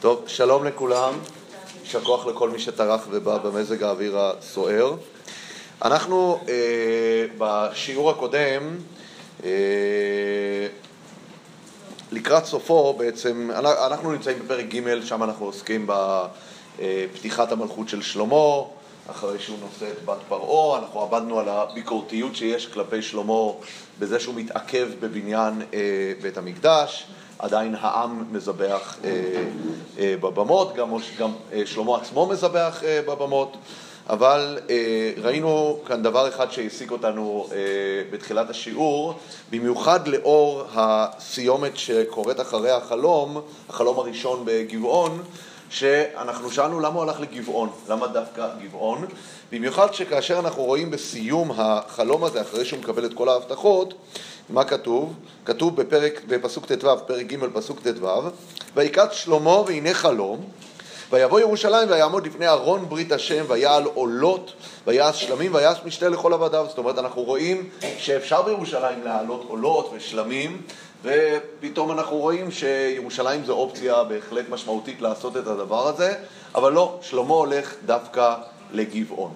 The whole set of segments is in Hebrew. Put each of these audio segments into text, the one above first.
טוב, שלום לכולם, יישר כוח לכל מי שטרח ובא במזג האוויר הסוער. אנחנו אה, בשיעור הקודם, אה, לקראת סופו בעצם, אנחנו נמצאים בפרק ג', שם אנחנו עוסקים בפתיחת המלכות של שלמה, אחרי שהוא נושא את בת פרעה, אנחנו עבדנו על הביקורתיות שיש כלפי שלמה בזה שהוא מתעכב בבניין אה, בית המקדש. עדיין העם מזבח אה, אה, בבמות, גם, אה, שלמה עצמו מזבח בבמות, אבל ראינו כאן דבר אחד שהעסיק אותנו בתחילת השיעור, במיוחד לאור הסיומת שקורית אחרי החלום, החלום הראשון בגבעון, שאנחנו שאלנו למה הוא הלך לגבעון, למה דווקא גבעון, במיוחד שכאשר אנחנו רואים בסיום החלום הזה, אחרי שהוא מקבל את כל ההבטחות, מה כתוב? כתוב בפרק, בפסוק ט"ו, פרק ג', פסוק ט"ו, ויקץ שלמה והנה חלום, ויבוא ירושלים ויעמוד לפני ארון ברית השם ויעל עולות ויעש שלמים ויעש משתה לכל עבדיו. זאת אומרת, אנחנו רואים שאפשר בירושלים להעלות עולות ושלמים, ופתאום אנחנו רואים שירושלים זו אופציה בהחלט משמעותית לעשות את הדבר הזה, אבל לא, שלמה הולך דווקא לגבעון.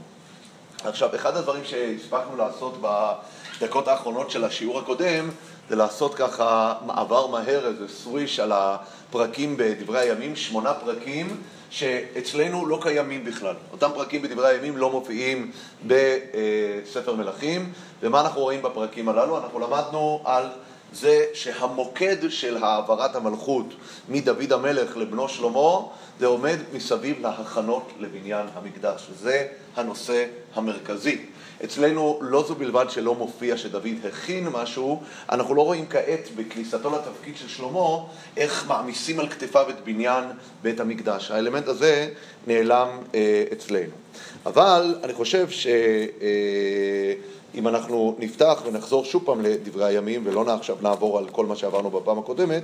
עכשיו, אחד הדברים שהספקנו לעשות בדקות האחרונות של השיעור הקודם, זה לעשות ככה מעבר מהר, איזה סוויש על הפרקים בדברי הימים, שמונה פרקים שאצלנו לא קיימים בכלל. אותם פרקים בדברי הימים לא מופיעים בספר מלכים, ומה אנחנו רואים בפרקים הללו? אנחנו למדנו על זה שהמוקד של העברת המלכות מדוד המלך לבנו שלמה, זה עומד מסביב להכנות לבניין המקדש. זה הנושא המרכזי. אצלנו לא זו בלבד שלא מופיע שדוד הכין משהו, אנחנו לא רואים כעת בכניסתו לתפקיד של שלמה איך מעמיסים על כתפיו את בניין בית המקדש. האלמנט הזה נעלם אה, אצלנו. אבל אני חושב ש... אה, אם אנחנו נפתח ונחזור שוב פעם לדברי הימים ולא עכשיו נעבור על כל מה שעברנו בפעם הקודמת,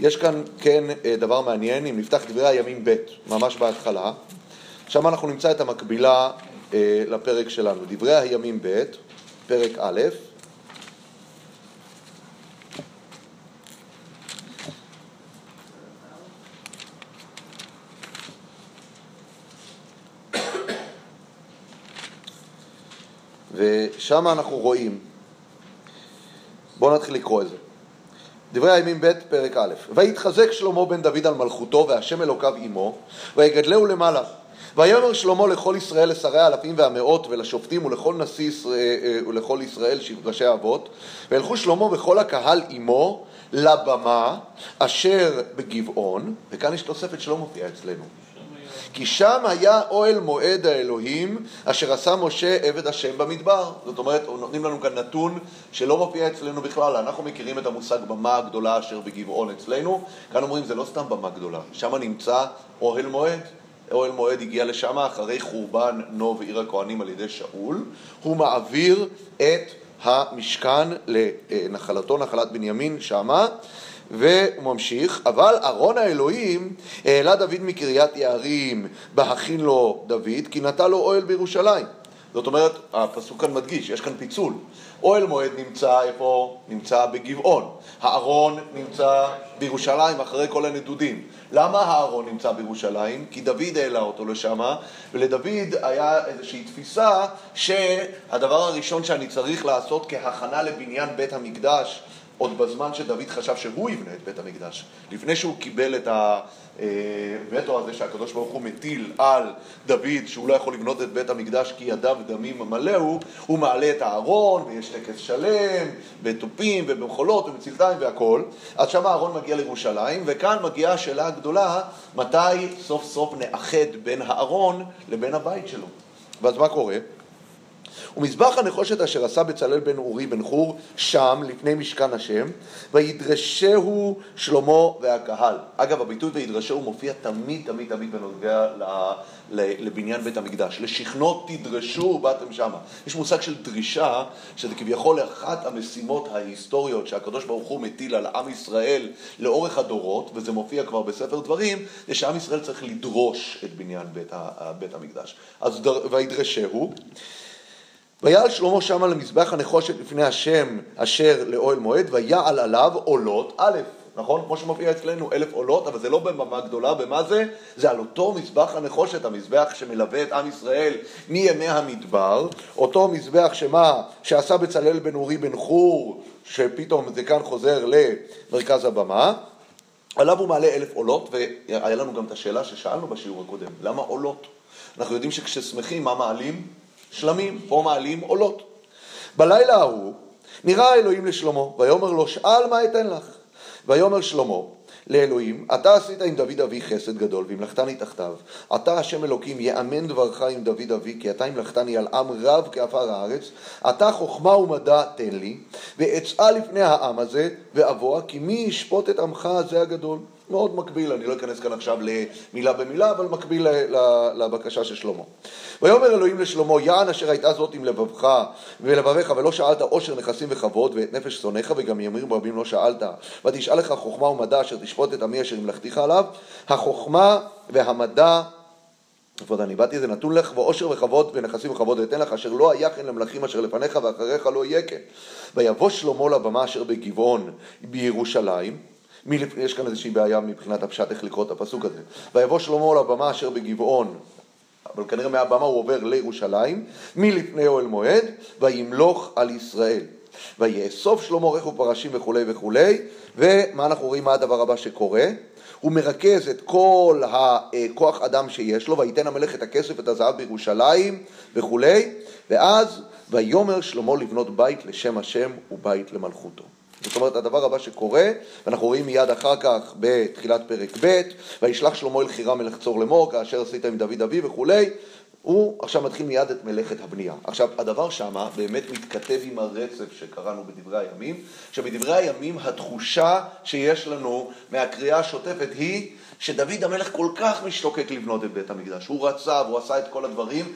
יש כאן כן אה, דבר מעניין, אם נפתח דברי הימים ב', ממש בהתחלה, שם אנחנו נמצא את המקבילה אה, לפרק שלנו. דברי הימים ב', פרק א', ושם אנחנו רואים, בואו נתחיל לקרוא את זה. דברי הימים ב', פרק א', ויתחזק שלמה בן דוד על מלכותו והשם אלוקיו עמו, ויגדלהו למעלה. ויאמר שלמה לכל ישראל, לשרי האלפים והמאות, ולשופטים ולכל נשיא ישראל, אה, ולכל ישראל, ראשי אבות, וילכו שלמה וכל הקהל עמו לבמה אשר בגבעון, וכאן יש תוספת שלא מופיעה אצלנו. כי שם היה אוהל מועד האלוהים אשר עשה משה עבד השם במדבר. זאת אומרת, נותנים לנו כאן נתון שלא מופיע אצלנו בכלל. אנחנו מכירים את המושג במה הגדולה אשר בגבעון אצלנו. כאן אומרים, זה לא סתם במה גדולה, שם נמצא אוהל מועד. אוהל מועד הגיע לשם אחרי חורבן נוב עיר הכהנים על ידי שאול. הוא מעביר את המשכן לנחלתו, נחלת בנימין שמה. והוא ממשיך, אבל ארון האלוהים העלה דוד מקריית יערים, בהכין לו דוד, כי נטע לו אוהל בירושלים. זאת אומרת, הפסוק כאן מדגיש, יש כאן פיצול. אוהל מועד נמצא איפה? נמצא בגבעון. הארון נמצא בירושלים אחרי כל הנדודים. למה הארון נמצא בירושלים? כי דוד העלה אותו לשם, ולדוד היה איזושהי תפיסה שהדבר הראשון שאני צריך לעשות כהכנה לבניין בית המקדש עוד בזמן שדוד חשב שהוא יבנה את בית המקדש, לפני שהוא קיבל את הווטו הזה שהקדוש ברוך הוא מטיל על דוד שהוא לא יכול לבנות את בית המקדש כי ידיו דמים מלאו, הוא מעלה את הארון ויש טקס שלם בתופים ובמחולות ובצלתיים והכל, אז שם הארון מגיע לירושלים וכאן מגיעה השאלה הגדולה מתי סוף סוף נאחד בין הארון לבין הבית שלו. ואז מה קורה? ומזבח הנחושת אשר עשה בצלאל בן אורי בן חור שם לפני משכן השם וידרשהו שלמה והקהל. אגב הביטוי וידרשהו מופיע תמיד תמיד תמיד בנוגע לבניין בית המקדש. לשכנות תדרשו באתם שמה. יש מושג של דרישה שזה כביכול אחת המשימות ההיסטוריות שהקדוש ברוך הוא מטיל על עם ישראל לאורך הדורות וזה מופיע כבר בספר דברים זה שעם ישראל צריך לדרוש את בניין בית, בית המקדש. אז וידרשהו ויעל שלמה שמה למזבח הנחושת לפני השם אשר לאוהל מועד, ויעל עליו עולות, א', נכון? כמו שמופיע אצלנו, אלף עולות, אבל זה לא בממה גדולה, במה זה? זה על אותו מזבח הנחושת, המזבח שמלווה את עם ישראל מימי המדבר, אותו מזבח שמה? שעשה בצלאל בן אורי בן חור, שפתאום זה כאן חוזר למרכז הבמה. עליו הוא מעלה אלף עולות, והיה לנו גם את השאלה ששאלנו בשיעור הקודם, למה עולות? אנחנו יודעים שכששמחים, מה מעלים? שלמים, פה מעלים עולות. בלילה ההוא נראה אלוהים לשלמה, ויאמר לו, שאל מה אתן לך? ויאמר שלמה, לאלוהים, אתה עשית עם דוד אבי חסד גדול והמלכתני תחתיו. אתה השם אלוקים, יאמן דברך עם דוד אבי, כי אתה המלכתני על עם רב כעפר הארץ. אתה חוכמה ומדע תן לי, ואצאה לפני העם הזה, ואבוה, כי מי ישפוט את עמך הזה הגדול. מאוד מקביל, אני לא אכנס כאן עכשיו למילה במילה, אבל מקביל לבקשה של שלמה. ויאמר אלוהים לשלמה, יען אשר הייתה זאת עם לבבך ולבביך, ולא שאלת עושר נכסים וכבוד, ואת נפש שונאיך, וגם ימים רבים לא שאלת, ותשאל לך חוכמה ומדע אשר תשפוט את עמי אשר המלכתיך עליו, החוכמה והמדע כבוד אני באתי זה נתון לך ועושר וכבוד ונכסים וכבוד ואתן לך אשר לא היה כן למלכים אשר לפניך ואחריך לא יהיה כן. ויבוא שלמה לבמה אשר בגבעון בירושלים. יש כאן איזושהי בעיה מבחינת הפשט איך לקרוא את הפסוק הזה. ויבוא שלמה לבמה אשר בגבעון, אבל כנראה מהבמה הוא עובר לירושלים, מלפני אוהל מועד, וימלוך על ישראל. ויאסוף שלמה רכב פרשים וכולי וכולי, ומה אנחנו רואים, מה הדבר הבא שקורה? הוא מרכז את כל הכוח אדם שיש לו, וייתן המלך את הכסף ואת הזהב בירושלים וכולי, ואז ויאמר שלמה לבנות בית לשם השם ובית למלכותו. זאת אומרת, הדבר הבא שקורה, ואנחנו רואים מיד אחר כך בתחילת פרק ב', וישלח שלמה אל חירם מלך צור לאמור, כאשר עשית עם דוד אבי וכולי, הוא עכשיו מתחיל מיד את מלאכת הבנייה. עכשיו, הדבר שמה באמת מתכתב עם הרצף שקראנו בדברי הימים, שבדברי הימים התחושה שיש לנו מהקריאה השוטפת היא שדוד המלך כל כך משתוקק לבנות את בית המקדש. הוא רצה והוא עשה את כל הדברים,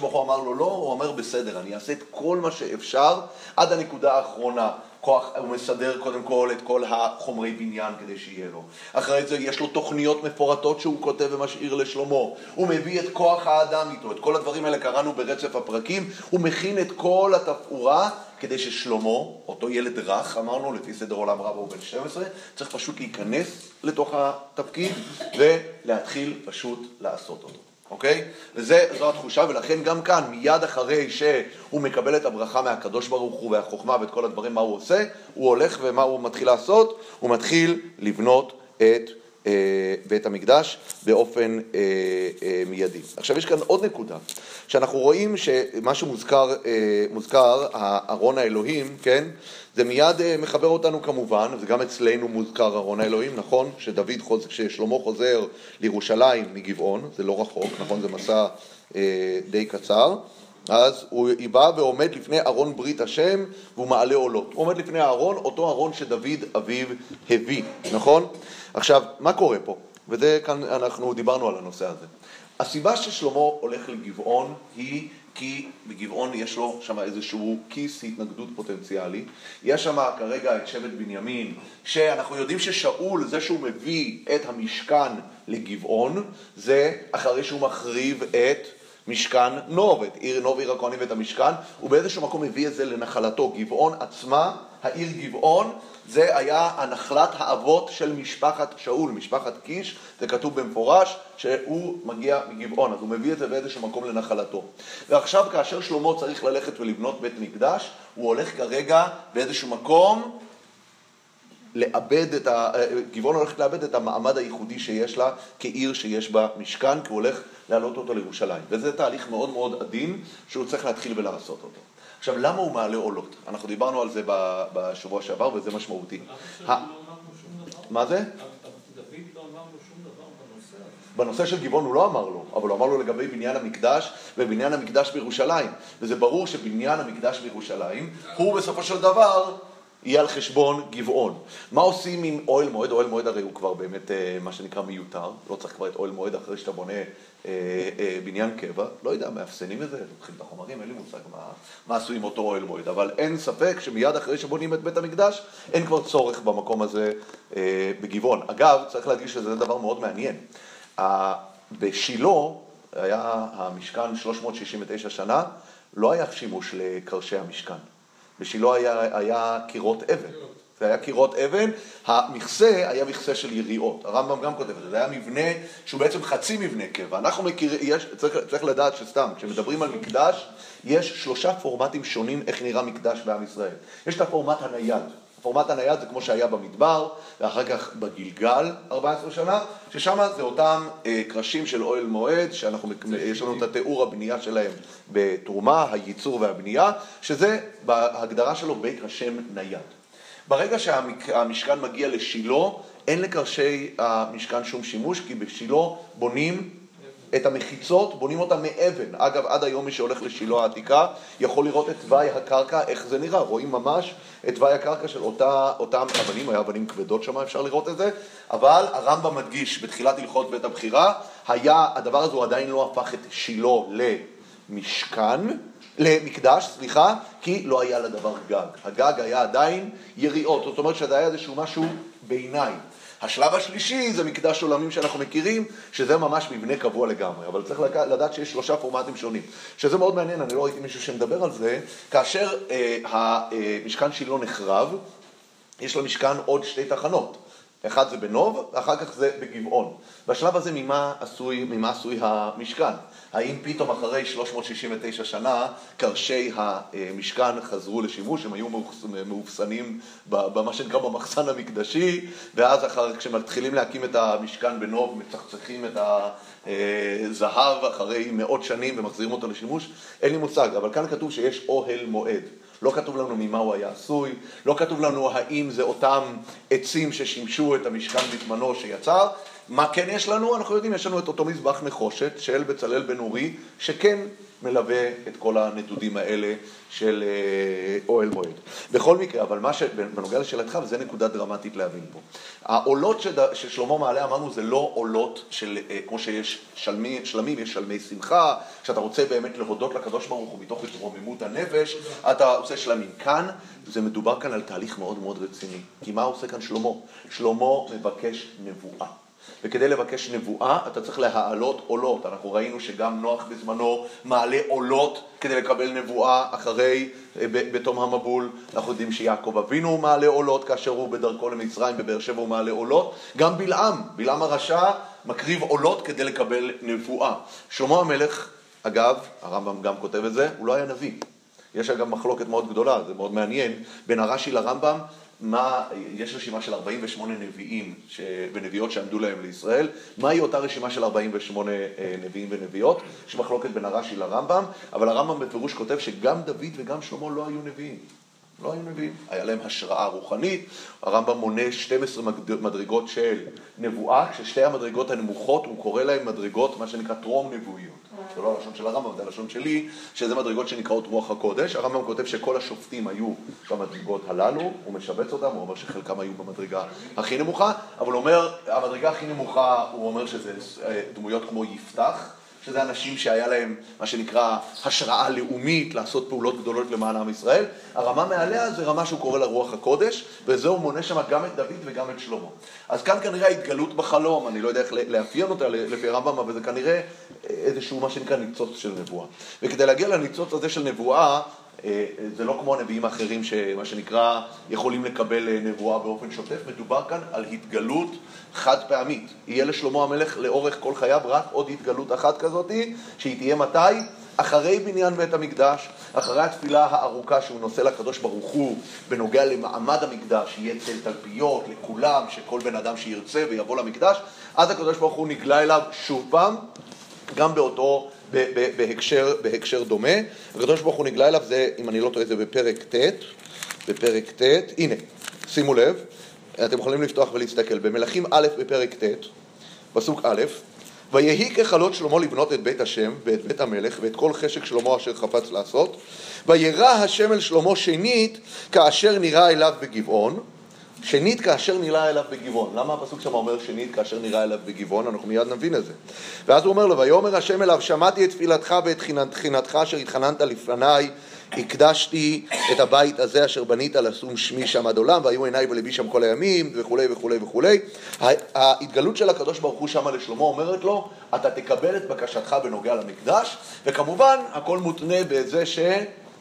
הוא אמר לו לא, הוא אומר בסדר, אני אעשה את כל מה שאפשר עד הנקודה האחרונה. כוח, הוא מסדר קודם כל את כל החומרי בניין כדי שיהיה לו. אחרי זה יש לו תוכניות מפורטות שהוא כותב ומשאיר לשלמה. הוא מביא את כוח האדם איתו, את כל הדברים האלה קראנו ברצף הפרקים. הוא מכין את כל התפאורה כדי ששלמה, אותו ילד רך, אמרנו לפי סדר עולם רב הוא בן 12, צריך פשוט להיכנס לתוך התפקיד ולהתחיל פשוט לעשות אותו. אוקיי? וזו התחושה, ולכן גם כאן, מיד אחרי שהוא מקבל את הברכה מהקדוש ברוך הוא והחוכמה ואת כל הדברים, מה הוא עושה? הוא הולך ומה הוא מתחיל לעשות? הוא מתחיל לבנות את בית המקדש באופן אה, אה, מיידי. עכשיו יש כאן עוד נקודה, שאנחנו רואים שמה שמוזכר, מוזכר, ארון האלוהים, כן? זה מיד מחבר אותנו כמובן, וגם אצלנו מוזכר ארון האלוהים, נכון? שדוד, חוז... ששלמה חוזר לירושלים מגבעון, זה לא רחוק, נכון? זה מסע די קצר. אז הוא בא ועומד לפני ארון ברית השם והוא מעלה עולות. הוא עומד לפני הארון, אותו ארון שדוד אביו הביא, נכון? עכשיו, מה קורה פה? וזה כאן אנחנו דיברנו על הנושא הזה. הסיבה ששלמה הולך לגבעון היא כי בגבעון יש לו שם איזשהו כיס התנגדות פוטנציאלי. יש שם כרגע את שבט בנימין, שאנחנו יודעים ששאול, זה שהוא מביא את המשכן לגבעון, זה אחרי שהוא מחריב את משכן נוב, את עיר נוב עיר הכהנים ואת המשכן, הוא באיזשהו מקום מביא את זה לנחלתו. גבעון עצמה, העיר גבעון, זה היה הנחלת האבות של משפחת שאול, משפחת קיש, זה כתוב במפורש שהוא מגיע מגבעון, אז הוא מביא את זה באיזשהו מקום לנחלתו. ועכשיו כאשר שלמה צריך ללכת ולבנות בית מקדש, הוא הולך כרגע באיזשהו מקום לאבד את ה... גבעון הולכת לאבד את המעמד הייחודי שיש לה כעיר שיש בה משכן, כי הוא הולך להעלות אותו לירושלים. וזה תהליך מאוד מאוד עדין שהוא צריך להתחיל ולעשות אותו. עכשיו, למה הוא מעלה עולות? אנחנו דיברנו על זה בשבוע שעבר וזה משמעותי. מה זה? בנושא של גבעון הוא לא אמר לו, אבל הוא אמר לו לגבי בניין המקדש ובניין המקדש בירושלים. וזה ברור שבניין המקדש בירושלים הוא בסופו של דבר יהיה על חשבון גבעון. מה עושים עם אוהל מועד? אוהל מועד הרי הוא כבר באמת אה, מה שנקרא מיותר, לא צריך כבר את אוהל מועד אחרי שאתה בונה אה, אה, בניין קבע, לא יודע, מאפסנים את זה, לוקחים את החומרים, אין לי מושג מה, מה עשו עם אותו אוהל מועד, אבל אין ספק שמיד אחרי שבונים את בית המקדש, אין כבר צורך במקום הזה בגבעון. אגב, צריך להדגיש שזה דבר מאוד מעניין. בשילה היה המשכן 369 שנה, לא היה שימוש לקרשי המשכן. בשילה היה, היה קירות אבן. זה היה קירות אבן, המכסה היה מכסה של יריעות, הרמב"ם גם כותב את זה, זה היה מבנה שהוא בעצם חצי מבנה קבע. אנחנו מכירים, צריך, צריך לדעת שסתם, כשמדברים על מקדש, יש שלושה פורמטים שונים איך נראה מקדש בעם ישראל. יש את הפורמט הנייד, הפורמט הנייד זה כמו שהיה במדבר, ואחר כך בגלגל 14 שנה, ששם זה אותם אה, קרשים של אוהל מועד, שיש לנו את התיאור הבנייה שלהם בתרומה, הייצור והבנייה, שזה בהגדרה שלו בית השם נייד. ברגע שהמשכן מגיע לשילה, אין לקרשי המשכן שום שימוש, כי בשילה בונים את המחיצות, בונים אותן מאבן. אגב, עד היום מי שהולך לשילה העתיקה יכול לראות את תוואי הקרקע, איך זה נראה. רואים ממש את תוואי הקרקע של אותה, אותם אבנים, היה אבנים כבדות שם, אפשר לראות את זה. אבל הרמב"ם מדגיש בתחילת הלכות בית הבחירה, היה, הדבר הזה הוא עדיין לא הפך את שילה למשכן, למקדש, סליחה, כי לא היה לדבר גג. הגג היה עדיין יריעות, זאת אומרת שזה היה איזשהו משהו ביניים. השלב השלישי זה מקדש עולמים שאנחנו מכירים, שזה ממש מבנה קבוע לגמרי, אבל צריך לדעת שיש שלושה פורמטים שונים, שזה מאוד מעניין, אני לא ראיתי מישהו שמדבר על זה, כאשר אה, המשכן שילה נחרב, יש למשכן עוד שתי תחנות. אחד זה בנוב, ואחר כך זה בגבעון. בשלב הזה ממה עשוי, ממה עשוי המשכן? האם פתאום אחרי 369 שנה קרשי המשכן חזרו לשימוש, הם היו מאופסנים במה שנקרא במחסן המקדשי, ואז אחר, כשמתחילים להקים את המשכן בנוב, מצחצחים את הזהב אחרי מאות שנים ומחזירים אותו לשימוש? אין לי מושג, אבל כאן כתוב שיש אוהל מועד. לא כתוב לנו ממה הוא היה עשוי, לא כתוב לנו האם זה אותם עצים ששימשו את המשכן בזמנו שיצר. מה כן יש לנו? אנחנו יודעים, יש לנו את אותו מזבח נחושת של בצלאל בן אורי, שכן מלווה את כל הנדודים האלה של אה, אוהל מועד. בכל מקרה, אבל מה שבנוגע לשאלתך, וזו נקודה דרמטית להבין פה. העולות ששלמה מעלה, אמרנו, זה לא עולות של, אה, כמו שיש שלמי, שלמים, יש שלמי שמחה, כשאתה רוצה באמת להודות לקדוש ברוך הוא מתוך התרוממות הנפש, אתה עושה שלמים. כאן, זה מדובר כאן על תהליך מאוד מאוד רציני. כי מה עושה כאן שלמה? שלמה מבקש נבואה. וכדי לבקש נבואה אתה צריך להעלות עולות. אנחנו ראינו שגם נוח בזמנו מעלה עולות כדי לקבל נבואה אחרי, אה, בתום המבול. אנחנו יודעים שיעקב אבינו מעלה עולות כאשר הוא בדרכו למצרים, בבאר שבע הוא מעלה עולות. גם בלעם, בלעם הרשע מקריב עולות כדי לקבל נבואה. שלמה המלך, אגב, הרמב"ם גם כותב את זה, הוא לא היה נביא. יש אגב מחלוקת מאוד גדולה, זה מאוד מעניין, בין הרש"י לרמב"ם, מה, יש רשימה של 48 נביאים ש... ונביאות שעמדו להם לישראל, מהי אותה רשימה של 48 אה, נביאים ונביאות? יש מחלוקת בין הרש"י לרמב"ם, אבל הרמב"ם בפירוש כותב שגם דוד וגם שלמה לא היו נביאים. לא היו נביאים, היה להם השראה רוחנית, הרמב"ם מונה 12 מדרגות של נבואה, כששתי המדרגות הנמוכות הוא קורא להם מדרגות, מה שנקרא טרום נבואיות. זה לא הלשון של הרמב"ם, זה הלשון שלי, שזה מדרגות שנקראות רוח הקודש. הרמב"ם כותב שכל השופטים היו במדרגות הללו, הוא משבץ אותם, הוא אומר שחלקם היו במדרגה הכי נמוכה, אבל הוא אומר, המדרגה הכי נמוכה, הוא אומר שזה אה, דמויות כמו יפתח. שזה אנשים שהיה להם מה שנקרא השראה לאומית לעשות פעולות גדולות למען עם ישראל. הרמה מעליה זה רמה שהוא קורא לה רוח הקודש, וזה הוא מונה שם גם את דוד וגם את שלמה. אז כאן כנראה ההתגלות בחלום, אני לא יודע איך לאפיין אותה לפי הרמב"ם, אבל זה כנראה איזשהו מה שנקרא ניצוץ של נבואה. וכדי להגיע לניצוץ הזה של נבואה, אה, זה לא כמו הנביאים האחרים שמה שנקרא יכולים לקבל אה, נבואה באופן שוטף, מדובר כאן על התגלות חד פעמית. יהיה לשלמה המלך לאורך כל חייו רק עוד התגלות אחת כזאתי, שהיא תהיה מתי? אחרי בניין בית המקדש, אחרי התפילה הארוכה שהוא נושא לקדוש ברוך הוא בנוגע למעמד המקדש, יהיה צל תלפיות לכולם, שכל בן אדם שירצה ויבוא למקדש, אז הקדוש ברוך הוא נגלה אליו שוב פעם, גם באותו בהקשר, בהקשר דומה. הקדוש ברוך הוא נגלה אליו, זה, אם אני לא טועה, זה בפרק ט', בפרק ט', הנה, שימו לב, אתם יכולים לפתוח ולהסתכל, במלכים א' בפרק ט', פסוק א', ויהי ככלות שלמה לבנות את בית השם ואת בית המלך ואת כל חשק שלמה אשר חפץ לעשות וירא השם אל שלמה שנית כאשר נראה אליו בגבעון שנית כאשר נראה אליו בגבעון. למה הפסוק שם אומר שנית כאשר נראה אליו בגבעון? אנחנו מיד נבין את זה. ואז הוא אומר לו, ויאמר השם אליו, שמעתי את תפילתך ואת תחינתך אשר התחננת לפניי, הקדשתי את הבית הזה אשר בנית לשום שמי שם עד עולם, והיו עיניי ולבי שם כל הימים, וכולי וכולי וכולי. ההתגלות של הקדוש ברוך הוא שמה לשלמה אומרת לו, אתה תקבל את בקשתך בנוגע למקדש, וכמובן הכל מותנה בזה ש...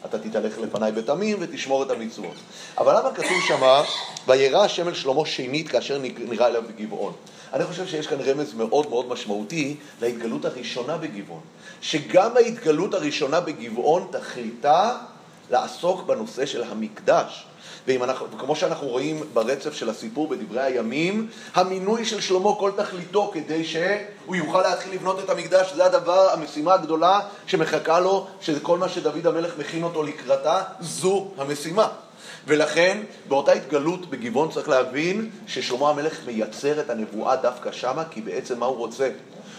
אתה תתהלך לפניי בתמים ותשמור את המצוות. אבל למה כתוב שמה, וירא השם אל שלמה שנית כאשר נראה אליו בגבעון? אני חושב שיש כאן רמז מאוד מאוד משמעותי להתגלות הראשונה בגבעון. שגם ההתגלות הראשונה בגבעון תכליתה לעסוק בנושא של המקדש. וכמו שאנחנו רואים ברצף של הסיפור בדברי הימים, המינוי של שלמה כל תכליתו כדי שהוא יוכל להתחיל לבנות את המקדש, זה הדבר, המשימה הגדולה שמחכה לו, שזה כל מה שדוד המלך מכין אותו לקראתה, זו המשימה. ולכן באותה התגלות בגבעון צריך להבין ששלמה המלך מייצר את הנבואה דווקא שמה, כי בעצם מה הוא רוצה?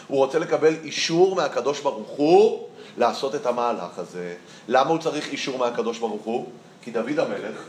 הוא רוצה לקבל אישור מהקדוש ברוך הוא לעשות את המהלך הזה. למה הוא צריך אישור מהקדוש ברוך הוא? כי דוד המלך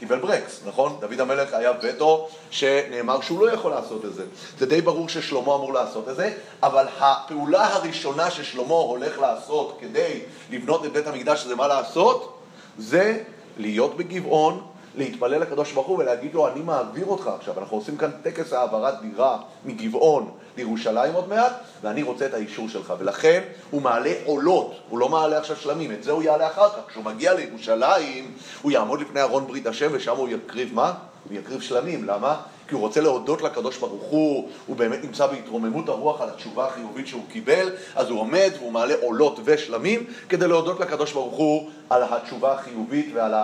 קיבל ברקס, נכון? דוד המלך היה וטו שנאמר שהוא לא יכול לעשות את זה. זה די ברור ששלמה אמור לעשות את זה, אבל הפעולה הראשונה ששלמה הולך לעשות כדי לבנות את בית המקדש, זה מה לעשות? זה להיות בגבעון, להתפלל לקדוש ברוך הוא ולהגיד לו, אני מעביר אותך עכשיו. אנחנו עושים כאן טקס העברת דירה מגבעון לירושלים עוד מעט, ואני רוצה את האישור שלך. ולכן הוא מעלה עולות, הוא לא מעלה עכשיו שלמים, את זה הוא יעלה אחר כך. כשהוא מגיע לירושלים, הוא יעמוד לפני ארון ברית השם, ושם הוא יקריב מה? הוא יקריב שלמים. למה? כי הוא רוצה להודות לקדוש ברוך הוא, הוא באמת נמצא בהתרוממות הרוח על התשובה החיובית שהוא קיבל, אז הוא עומד והוא מעלה עולות ושלמים כדי להודות לקדוש ברוך הוא על התשובה החיובית ועל.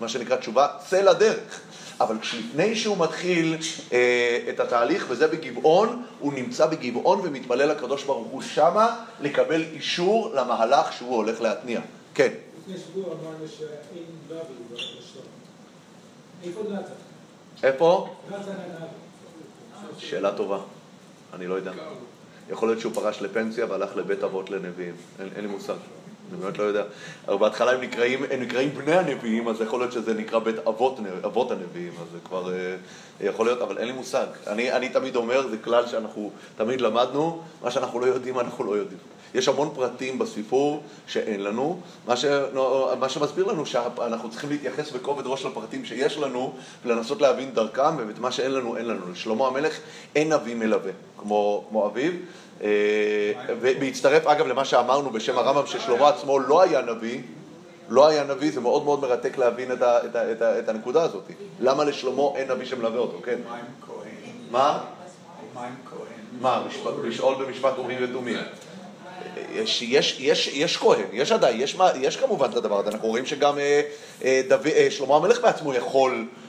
מה שנקרא תשובה, צא לדרך. אבל לפני שהוא מתחיל אה, את התהליך, וזה בגבעון, הוא נמצא בגבעון ומתפלל לקדוש ברוך הוא שמה לקבל אישור למהלך שהוא הולך להתניע. כן. לפני שבוע אמרנו שאין דוד איפה נתן? איפה? נתן הנביא. שאלה טובה. אני לא יודע. יכול להיות שהוא פרש לפנסיה והלך לבית אבות לנביאים. אין, אין לי מושג. אני באמת לא יודע. אבל בהתחלה הם נקראים, הם נקראים בני הנביאים, אז יכול להיות שזה נקרא בית אבות, אבות הנביאים, אז זה כבר אה, יכול להיות, אבל אין לי מושג. אני, אני תמיד אומר, זה כלל שאנחנו תמיד למדנו, מה שאנחנו לא יודעים, אנחנו לא יודעים. יש המון פרטים בסיפור שאין לנו, מה, ש... מה שמסביר לנו שאנחנו צריכים להתייחס בכובד ראש לפרטים שיש לנו ולנסות להבין דרכם, ואת מה שאין לנו, אין לנו. לשלמה המלך אין אבי מלווה, כמו, כמו אביו. אה, ובהצטרף אגב למה שאמרנו בשם הרמב"ם ששלמה עצמו לא היה נביא, לא היה נביא, זה מאוד מאוד מרתק להבין את, ה, את, ה, את, ה, את הנקודה הזאת. למה לשלמה אין נביא שמלווה אותו, כן? מה? מה? לשאול במשפט אורים ותומים. יש, יש, יש, יש כהן, יש עדיין, יש, יש כמובן את הדבר הזה, אנחנו רואים שגם אה, אה, דוד, אה, שלמה המלך בעצמו יכול אה,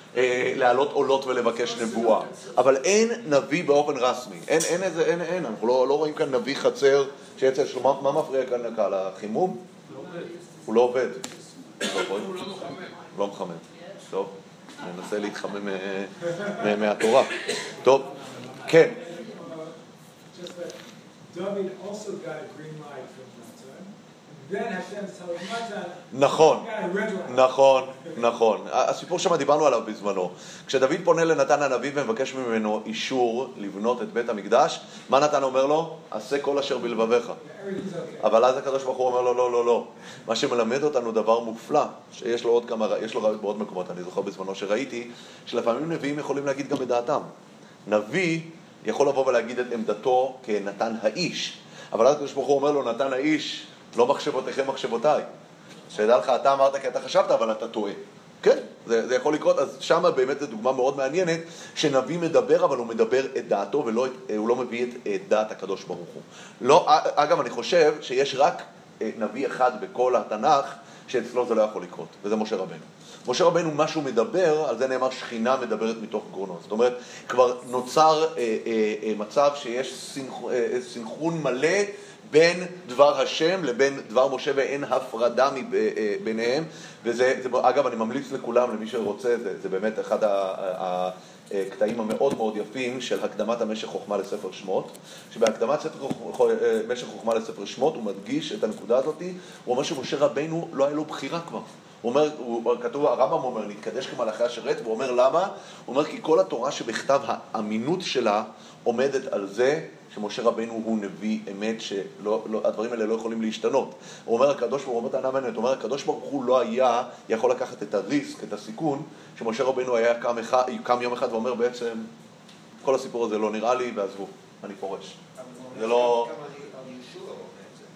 להעלות עולות ולבקש נבואה, אבל אין נביא באופן רשמי, אין, אין איזה, אין, אין, אנחנו לא, לא רואים כאן נביא חצר שיצא שלמה, מה מפריע כאן לקהל? החימום? הוא לא עובד. הוא לא מחמם. טוב, ננסה להתחמם אה, מהתורה. טוב, כן. David also got a green light from נכון. נכון, נכון. הסיפור שם דיברנו עליו בזמנו. כשדוד פונה לנתן הנביא ומבקש ממנו אישור לבנות את בית המקדש, מה נתן אומר לו? עשה כל אשר בלבביך. אבל אז הקדוש ברוך הוא אומר לו, לא, לא, לא. מה שמלמד אותנו דבר מופלא, שיש לו עוד כמה, יש לו רעיון בעוד מקומות, אני זוכר בזמנו שראיתי, שלפעמים נביאים יכולים להגיד גם את דעתם. נביא יכול לבוא ולהגיד את עמדתו כנתן האיש, אבל אז הקדוש ברוך הוא אומר לו, נתן האיש, לא מחשבותיכם מחשבותיי. שידע לך, אתה אמרת כי אתה חשבת, אבל אתה טועה. כן, זה, זה יכול לקרות, אז שם באמת זו דוגמה מאוד מעניינת, שנביא מדבר, אבל הוא מדבר את דעתו, והוא לא מביא את, את דעת הקדוש ברוך הוא. לא, אגב, אני חושב שיש רק אה, נביא אחד בכל התנ"ך, שאצלו זה לא יכול לקרות, וזה משה רבנו. משה רבנו, מה שהוא מדבר, על זה נאמר שכינה מדברת מתוך גרונו. זאת אומרת, כבר נוצר אה, אה, אה, מצב שיש סינכ, אה, סינכרון מלא בין דבר השם לבין דבר משה ואין הפרדה אה, אה, ביניהם. וזה, זה, אגב, אני ממליץ לכולם, למי שרוצה, זה, זה באמת אחד הקטעים המאוד מאוד יפים של הקדמת המשך חוכמה לספר שמות, שבהקדמת ספר, משך חוכמה לספר שמות הוא מדגיש את הנקודה הזאת, הוא אומר שמשה רבינו לא היה לו בחירה כבר. הוא אומר, הוא, כתוב, הרמב"ם אומר, נתקדש כמלאכי השרת, והוא אומר למה? הוא אומר כי כל התורה שבכתב האמינות שלה עומדת על זה שמשה רבנו הוא נביא אמת, שהדברים האלה לא יכולים להשתנות. הוא אומר הקדוש ברוך הוא, טענה מעניינת, הוא אומר הקדוש ברוך הוא לא היה יכול לקחת את הריסק, את הסיכון, שמשה רבנו היה קם, אחד, קם יום אחד ואומר בעצם, כל הסיפור הזה לא נראה לי, ועזבו, אני פורש. זה לא...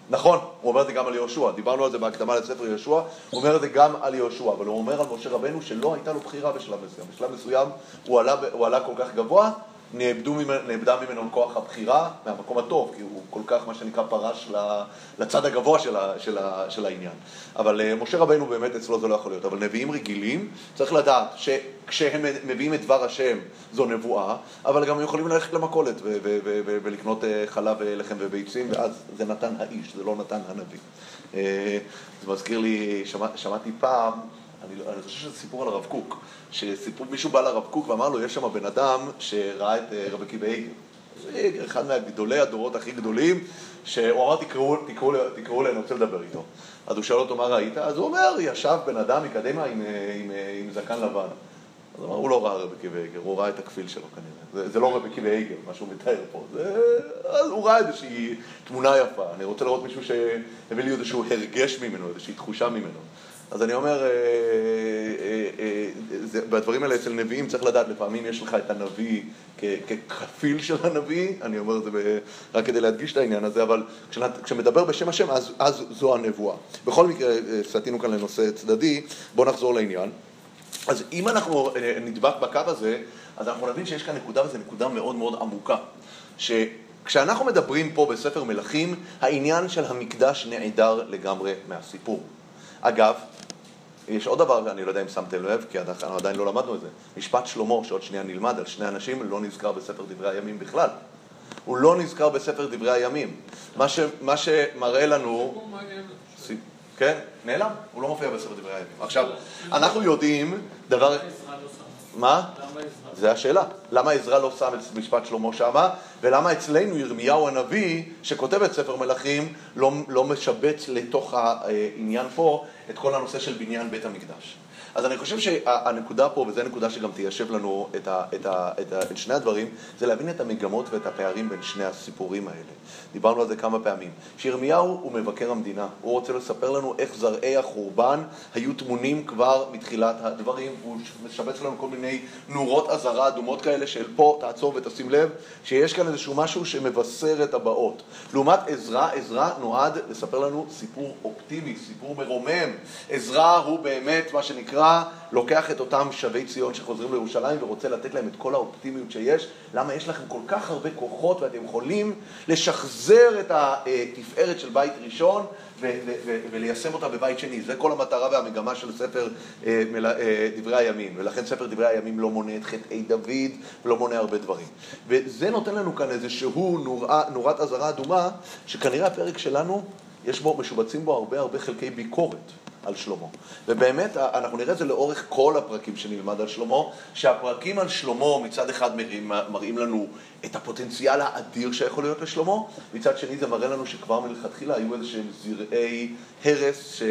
נכון, הוא אומר את זה גם על יהושע, דיברנו על זה בהקדמה לספר יהושע, הוא אומר את זה גם על יהושע, אבל הוא אומר על משה רבנו שלא הייתה לו בחירה בשלב מסוים. בשלב מסוים הוא עלה, הוא עלה כל כך גבוה, נאבדו ממנו, נאבדה ממנו כוח הבחירה מהמקום הטוב, כי הוא כל כך, מה שנקרא, פרש לצד הגבוה של, ה, של, ה, של העניין. אבל uh, משה רבנו באמת אצלו זה לא יכול להיות. אבל נביאים רגילים, צריך לדעת שכשהם מביאים את דבר השם זו נבואה, אבל גם הם יכולים ללכת למכולת ולקנות uh, חלב ולחם וביצים, ואז זה נתן האיש, זה לא נתן הנביא. זה מזכיר לי, שמע, שמעתי פעם, אני, לא, אני חושב שזה סיפור על הרב קוק, שסיפור, מישהו בא לרב קוק ואמר לו, יש שם בן אדם שראה את uh, רבי עקיבא איגר. זה אחד מהגדולי הדורות הכי גדולים, שהוא אמר, תקראו, תקראו, תקראו לי, אני רוצה לדבר איתו. אז הוא שואל אותו, מה ראית? אז הוא אומר, ישב בן אדם מקדימה עם, אה, עם, עם, עם זקן לבן. אז הוא אמר, הוא לא ראה רבי עקיבא איגר, הוא ראה את הכפיל שלו כנראה. זה, זה לא רבי עקיבא איגר, מה שהוא מתאר פה. זה, אז הוא ראה איזושהי תמונה יפה. אני רוצה לראות מישהו שהביא לי איזשהו הרגש ממנו, איזושהי תחושה ממנו. אז אני אומר, אה, אה, אה, בדברים האלה אצל נביאים צריך לדעת, לפעמים יש לך את הנביא ככפיל של הנביא, אני אומר את זה רק כדי להדגיש את העניין הזה, אבל כשמדבר בשם השם, אז, אז זו הנבואה. בכל מקרה, סטינו כאן לנושא צדדי, בואו נחזור לעניין. אז אם אנחנו נדבק בקו הזה, אז אנחנו נבין שיש כאן נקודה, וזו נקודה מאוד מאוד עמוקה. שכשאנחנו מדברים פה בספר מלכים, העניין של המקדש נעדר לגמרי מהסיפור. אגב, יש עוד דבר, אני לא יודע אם שמתם לב, כי אנחנו עדיין לא למדנו את זה. משפט שלמה, שעוד שנייה נלמד על שני אנשים, לא נזכר בספר דברי הימים בכלל. הוא לא נזכר בספר דברי הימים. מה, ש, מה שמראה לנו... כן, נעלם, הוא לא מופיע בספר דברי הימים. עכשיו, אנחנו יודעים דבר... מה? זה השאלה. למה עזרא לא שם את משפט שלמה שמה, ולמה אצלנו ירמיהו הנביא, שכותב את ספר מלכים, לא, לא משבץ לתוך העניין פה את כל הנושא של בניין בית המקדש. אז אני חושב שהנקודה פה, וזו נקודה שגם תיישב לנו את, ה, את, ה, את, ה, את שני הדברים, זה להבין את המגמות ואת הפערים בין שני הסיפורים האלה. דיברנו על זה כמה פעמים. שירמיהו הוא מבקר המדינה, הוא רוצה לספר לנו איך זרעי החורבן היו טמונים כבר מתחילת הדברים, הוא משבץ לנו כל מיני נורות אזהרה אדומות כאלה של פה תעצור ותשים לב, שיש כאן איזשהו משהו שמבשר את הבאות. לעומת עזרא, עזרא נועד לספר לנו סיפור אופטימי, סיפור מרומם. עזרא הוא באמת מה שנקרא שנקרא, לוקח את אותם שבי ציון שחוזרים לירושלים ורוצה לתת להם את כל האופטימיות שיש. למה יש לכם כל כך הרבה כוחות ואתם יכולים לשחזר את התפארת של בית ראשון וליישם אותה בבית שני. זה כל המטרה והמגמה של ספר אה, אה, דברי הימים. ולכן ספר דברי הימים לא מונה את חטאי דוד ולא מונה הרבה דברים. וזה נותן לנו כאן איזשהו נורה, נורת אזהרה אדומה, שכנראה הפרק שלנו, יש בו, משובצים בו הרבה הרבה חלקי ביקורת. על שלמה. ובאמת, אנחנו נראה את זה לאורך כל הפרקים שנלמד על שלמה, שהפרקים על שלמה מצד אחד מראים, מראים לנו את הפוטנציאל האדיר שיכול להיות לשלמה, מצד שני זה מראה לנו שכבר מלכתחילה היו איזה שהם זרעי הרס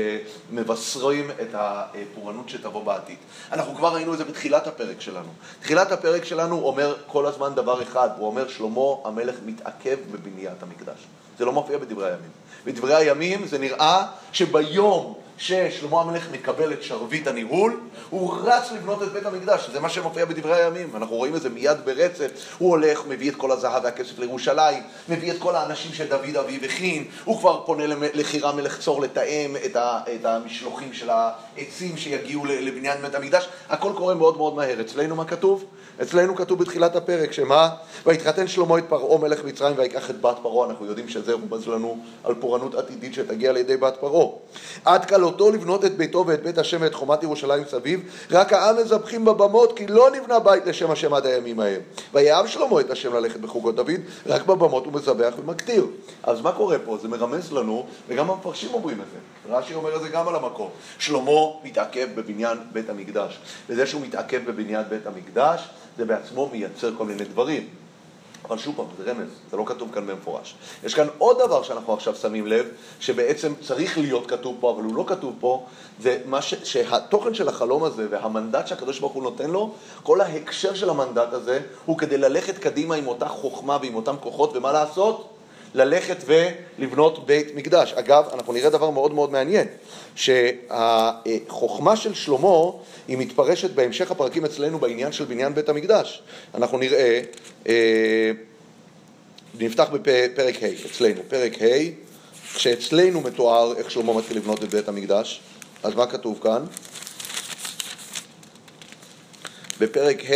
שמבשרים את הפורענות שתבוא בעתיד. אנחנו כבר ראינו את זה בתחילת הפרק שלנו. תחילת הפרק שלנו אומר כל הזמן דבר אחד, הוא אומר שלמה המלך מתעכב בבניית המקדש. זה לא מופיע בדברי הימים. בדברי הימים זה נראה שביום ששלמה המלך מקבל את שרביט הניהול, הוא רץ לבנות את בית המקדש, זה מה שמופיע בדברי הימים, אנחנו רואים את זה מיד ברצף, הוא הולך, מביא את כל הזהב והכסף לירושלים, מביא את כל האנשים שדוד אביו הכין, הוא כבר פונה לחירם מלך צור לתאם את, ה, את המשלוחים של העצים שיגיעו לבניין בית המקדש, הכל קורה מאוד מאוד מהר. אצלנו מה כתוב? אצלנו כתוב בתחילת הפרק, שמה? ויתחתן שלמה את פרעה מלך מצרים ויקח את בת פרעה, אנחנו יודעים שזה רומז לנו על פורענות עתידית שתגיע לידי בת פרעה. עד כלותו לבנות את ביתו ואת בית השם ואת חומת ירושלים סביב, רק העם מזבחים בבמות, כי לא נבנה בית לשם השם עד הימים ההם. ויאהב שלמה את השם ללכת בחוגות דוד, רק בבמות הוא מזבח ומקטיר. אז מה קורה פה? זה מרמז לנו, וגם המפרשים אומרים את זה. רש"י אומר את זה גם על המקום. שלמה מתעכב בבניין בית המקדש. וזה שהוא מתעכב בבניין בית המקדש, זה בעצמו מייצר כל מיני דברים. אבל שוב פעם, זה רמז, זה לא כתוב כאן במפורש. יש כאן עוד דבר שאנחנו עכשיו שמים לב, שבעצם צריך להיות כתוב פה, אבל הוא לא כתוב פה, זה מה ש... שהתוכן של החלום הזה והמנדט שהקדוש ברוך הוא נותן לו, כל ההקשר של המנדט הזה הוא כדי ללכת קדימה עם אותה חוכמה ועם אותם כוחות, ומה לעשות? ללכת ולבנות בית מקדש. אגב, אנחנו נראה דבר מאוד מאוד מעניין, שהחוכמה של שלמה היא מתפרשת בהמשך הפרקים אצלנו בעניין של בניין בית המקדש. אנחנו נראה, אה, נפתח בפרק ה' אצלנו, פרק ה', כשאצלנו מתואר איך שלמה מתחיל לבנות את בית המקדש, אז מה כתוב כאן? בפרק ה'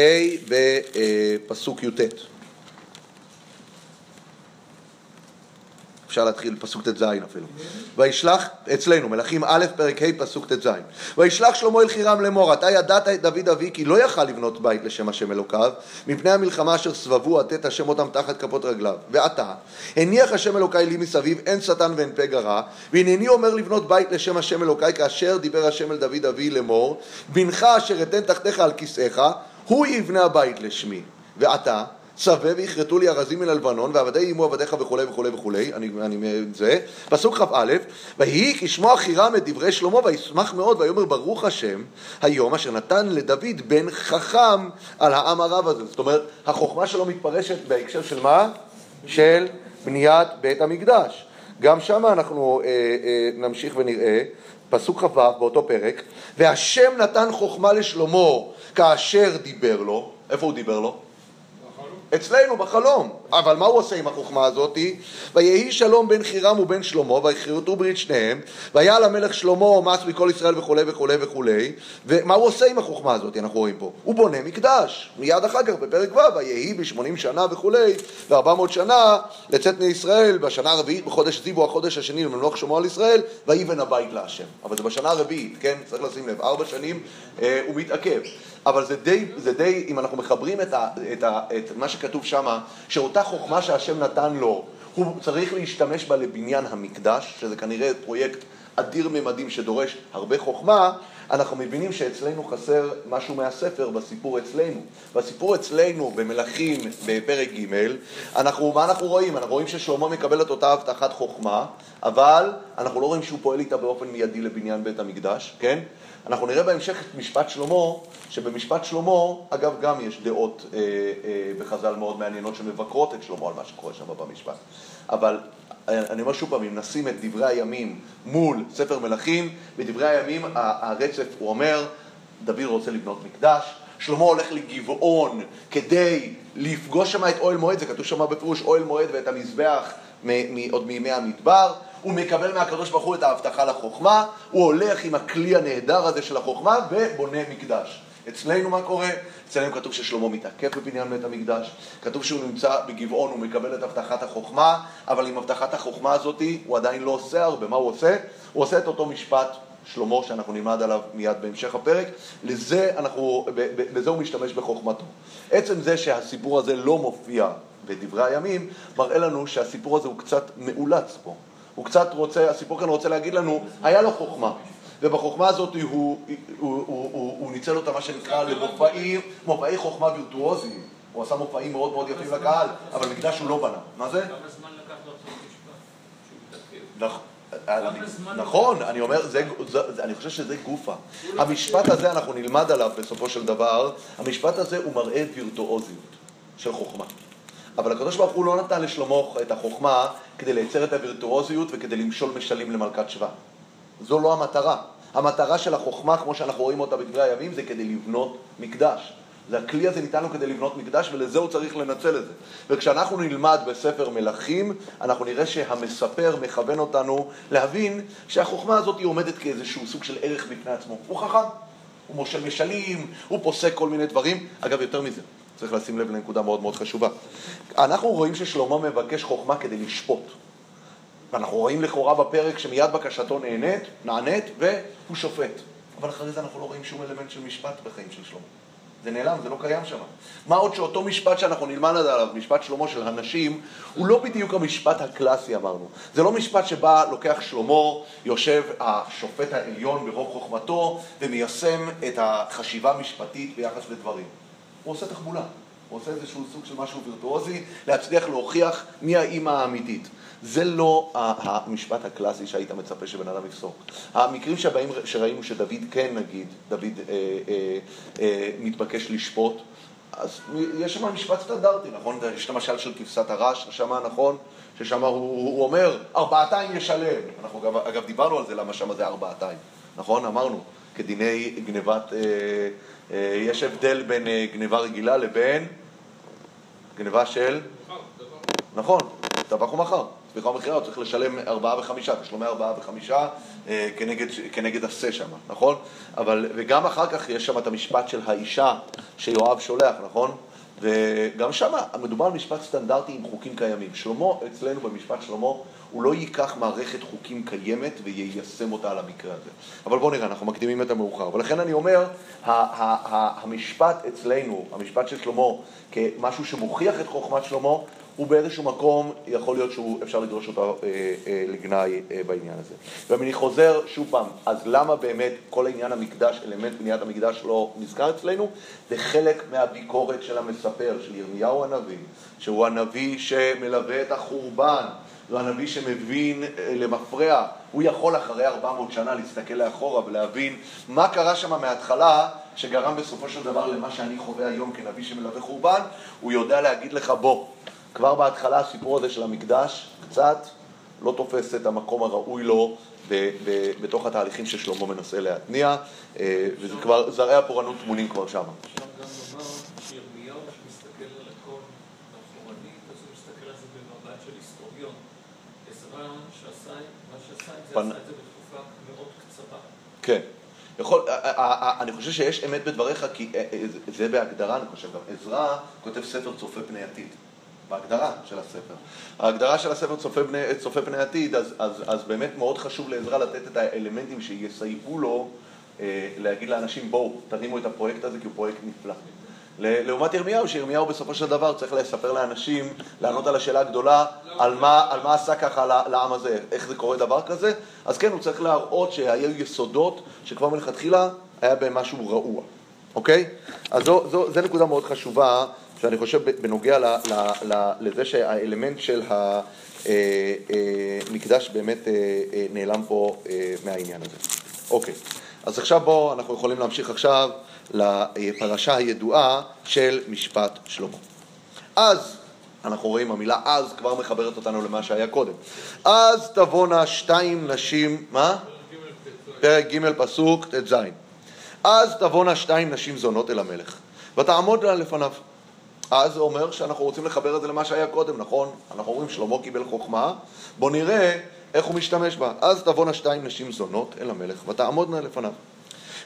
בפסוק י"ט. אפשר להתחיל פסוק ט"ז אפילו. וישלח, אצלנו, מלכים א', פרק ה', פסוק ט"ז. וישלח שלמה אל חירם לאמור, אתה ידעת את דוד אבי כי לא יכל לבנות בית לשם השם אלוקיו, מפני המלחמה אשר סבבו עטט השם אותם תחת כפות רגליו. ועתה, הניח השם אלוקי לי מסביב, אין שטן ואין פגע רע, והנני אומר לבנות בית לשם השם אלוקי, כאשר דיבר השם אל דוד אבי לאמור, בנך אשר אתן תחתיך על כיסאיך, הוא יבנה הבית לשמי. ועתה, צווה ויכרתו לי ארזים מן הלבנון ועבדי אמו עבדיך וכולי וכולי וכולי, אני, אני זה, פסוק כ"א, ויהי כשמוע חירם את דברי שלמה וישמח מאוד ויאמר ברוך השם היום אשר נתן לדוד בן חכם על העם הרב הזה, זאת אומרת החוכמה שלו מתפרשת בהקשר של מה? של בניית בית המקדש. גם שם אנחנו אה, אה, נמשיך ונראה, פסוק כ"ו באותו פרק, והשם נתן חוכמה לשלמה כאשר דיבר לו, איפה הוא דיבר לו? אצלנו בחלום. אבל מה הוא עושה עם החוכמה הזאתי? ויהי שלום בין חירם ובין שלמה, ויכרתו ברית שניהם, והיה למלך שלמה מס מכל ישראל וכולי וכולי וכולי, ומה הוא עושה עם החוכמה הזאת, אנחנו רואים פה? הוא בונה מקדש, מיד אחר כך בפרק ו', ויהי בשמונים שנה וכולי, וארבע מאות שנה לצאת מישראל, בשנה הרביעית, בחודש זיו החודש השני למלוך שלמה על ישראל, ויבן הבית להשם. אבל זה בשנה הרביעית, כן? צריך לשים לב, ארבע שנים אה, הוא מתעכב. אבל זה די, זה די, אם אנחנו מחברים את, ה, את, ה, את מה שכתוב שם, שאותה חוכמה שהשם נתן לו, הוא צריך להשתמש בה לבניין המקדש, שזה כנראה פרויקט אדיר ממדים שדורש הרבה חוכמה, אנחנו מבינים שאצלנו חסר משהו מהספר בסיפור אצלנו. בסיפור אצלנו, במלכים, בפרק ג', אנחנו, מה אנחנו רואים? אנחנו רואים ששלמה מקבל את אותה הבטחת חוכמה, אבל אנחנו לא רואים שהוא פועל איתה באופן מיידי לבניין בית המקדש, כן? אנחנו נראה בהמשך את משפט שלמה, שבמשפט שלמה, אגב, גם יש דעות אה, אה, בחז"ל מאוד מעניינות שמבקרות את שלמה על מה שקורה שם במשפט. אבל אה, אני אומר שוב פעם, אם נשים את דברי הימים מול ספר מלכים, בדברי הימים הרצף, הוא אומר, דוד רוצה לבנות מקדש, שלמה הולך לגבעון כדי לפגוש שם את אוהל מועד, זה כתוב שם בפירוש אוהל מועד ואת המזבח עוד מימי המדבר, הוא מקבל מהקדוש ברוך הוא את ההבטחה לחוכמה, הוא הולך עם הכלי הנהדר הזה של החוכמה ובונה מקדש. אצלנו מה קורה? אצלנו כתוב ששלמה מתעכב בבניין בית המקדש, כתוב שהוא נמצא בגבעון, הוא מקבל את הבטחת החוכמה, אבל עם הבטחת החוכמה הזאת הוא עדיין לא עושה הרבה. מה הוא עושה? הוא עושה את אותו משפט שלמה שאנחנו נלמד עליו מיד בהמשך הפרק, לזה, אנחנו, לזה הוא משתמש בחוכמתו. עצם זה שהסיפור הזה לא מופיע בדברי הימים, מראה לנו שהסיפור הזה הוא קצת מאולץ פה. הוא קצת רוצה, הסיפור כאן רוצה להגיד לנו, היה לו חוכמה. ובחוכמה הזאת הוא, הוא, הוא, הוא, הוא, ניצל אותה, מה שנקרא, למופעים, מופעי חוכמה וירטואוזיים. הוא עשה מופעים מאוד מאוד יפים לקהל, אבל מקדש הוא לא בנה. מה זה? כמה זמן לקח לעשות משפט? נכון, אני אומר, זה, זה, אני חושב שזה גופה. המשפט הזה, אנחנו נלמד עליו בסופו של דבר, המשפט הזה הוא מראה וירטואוזיות של חוכמה. אבל הקדוש ברוך הוא לא נתן לשלמה את החוכמה כדי לייצר את הווירטואוזיות וכדי למשול משלים למלכת שבא. זו לא המטרה. המטרה של החוכמה, כמו שאנחנו רואים אותה בדברי הימים, זה כדי לבנות מקדש. זה הכלי הזה ניתן לו כדי לבנות מקדש, ולזה הוא צריך לנצל את זה. וכשאנחנו נלמד בספר מלכים, אנחנו נראה שהמספר מכוון אותנו להבין שהחוכמה הזאת היא עומדת כאיזשהו סוג של ערך בפני עצמו. הוא חכם, הוא מושל משלים, הוא פוסק כל מיני דברים. אגב, יותר מזה, צריך לשים לב לנקודה מאוד מאוד חשובה. אנחנו רואים ששלמה מבקש חוכמה כדי לשפוט. ואנחנו רואים לכאורה בפרק שמיד בקשתו נענית, נענית, והוא שופט. אבל אחרי זה אנחנו לא רואים שום אלמנט של משפט בחיים של שלמה. זה נעלם, זה לא קיים שם. מה עוד שאותו משפט שאנחנו נלמד עליו, משפט שלמה של הנשים, הוא לא בדיוק המשפט הקלאסי אמרנו. זה לא משפט שבא, לוקח שלמה, יושב השופט העליון ברוב חוכמתו, ומיישם את החשיבה המשפטית ביחס לדברים. הוא עושה תחבולה. הוא עושה איזשהו סוג של משהו וירטואוזי, להצליח להוכיח מי האימא האמיתית. זה לא המשפט הקלאסי שהיית מצפה שבן אדם יפסוק. המקרים שבהם שראינו שדוד כן, נגיד, דוד אה, אה, אה, מתבקש לשפוט, אז יש שם משפט סטנדרטי, נכון? יש את המשל של כבשת הרש, שם נכון? ששם הוא, הוא אומר, ארבעתיים ישלם. אנחנו אגב, אגב דיברנו על זה, למה שם זה ארבעתיים, נכון? אמרנו, כדיני גנבת... אה, יש הבדל בין אה, גניבה רגילה לבין גניבה של... נכון, טבח ומכר. סליחה ומכירה, הוא צריך לשלם ארבעה וחמישה, תשלומי ארבעה וחמישה אה, כנגד, כנגד עשה שם, נכון? אבל, וגם אחר כך יש שם את המשפט של האישה שיואב שולח, נכון? וגם שם מדובר על משפט סטנדרטי עם חוקים קיימים. שלמה, אצלנו במשפט שלמה, הוא לא ייקח מערכת חוקים קיימת ויישם אותה על המקרה הזה. אבל בואו נראה, אנחנו מקדימים את המאוחר. ולכן אני אומר, המשפט אצלנו, המשפט של שלמה, כמשהו שמוכיח את חוכמת שלמה, הוא באיזשהו מקום, יכול להיות שאפשר לדרוש אותו אה, אה, לגנאי אה, בעניין הזה. ואני חוזר שוב פעם, אז למה באמת כל העניין המקדש, אלמנט בניית המקדש לא נזכר אצלנו? זה חלק מהביקורת של המספר, של ירמיהו הנביא, שהוא הנביא שמלווה את החורבן. זה הנביא שמבין אה, למפרע, הוא יכול אחרי 400 שנה להסתכל לאחורה ולהבין מה קרה שם מההתחלה שגרם בסופו של דבר למה שאני חווה היום כנביא שמלווה חורבן, הוא יודע להגיד לך בוא, כבר בהתחלה הסיפור הזה של המקדש קצת לא תופס את המקום הראוי לו ב- ב- בתוך התהליכים ששלמה מנסה להתניע, אה, וזה כבר, זרעי הפורענות טמונים כבר שם. אפשר גם לומר שירמיהו, שמסתכל על הכל אחורנית, אז הוא מסתכל על זה במבט של היסטוריון. עזרא, שעשה, מה שעשה את זה, פנ- עשה את זה בתקופה מאוד קצרה. כן. יכול, אני חושב שיש אמת בדבריך, כי זה- זה בהגדרה, אני חושב, גם עזרא כותב ספר צופה פני עתיד. בהגדרה של הספר. ההגדרה של הספר צופה פני, צופה פני עתיד, אז, אז, אז באמת מאוד חשוב לעזרא לתת את האלמנטים שיסייעו לו אה, להגיד לאנשים, בואו, תרימו את הפרויקט הזה כי הוא פרויקט נפלא. לעומת ירמיהו, שירמיהו בסופו של דבר צריך לספר לאנשים, לענות על השאלה הגדולה, על מה, על מה עשה ככה לעם הזה, איך זה קורה דבר כזה, אז כן, הוא צריך להראות שהיו יסודות שכבר מלכתחילה היה בהם משהו רעוע, אוקיי? אז זו, זו, זו נקודה מאוד חשובה, שאני חושב בנוגע ל, ל, ל, לזה שהאלמנט של המקדש באמת אה, אה, נעלם פה אה, מהעניין הזה. אוקיי, אז עכשיו בואו, אנחנו יכולים להמשיך עכשיו לפרשה הידועה של משפט שלמה. אז, אנחנו רואים, המילה אז כבר מחברת אותנו למה שהיה קודם. אז תבואנה שתיים נשים, מה? פרק ג' פסוק ט"ז. אז תבואנה שתיים נשים זונות אל המלך, ותעמודנה לפניו. אז זה אומר שאנחנו רוצים לחבר את זה למה שהיה קודם, נכון? אנחנו אומרים שלמה קיבל חוכמה, בואו נראה איך הוא משתמש בה. אז תבואנה שתיים נשים זונות אל המלך, ותעמודנה לפניו.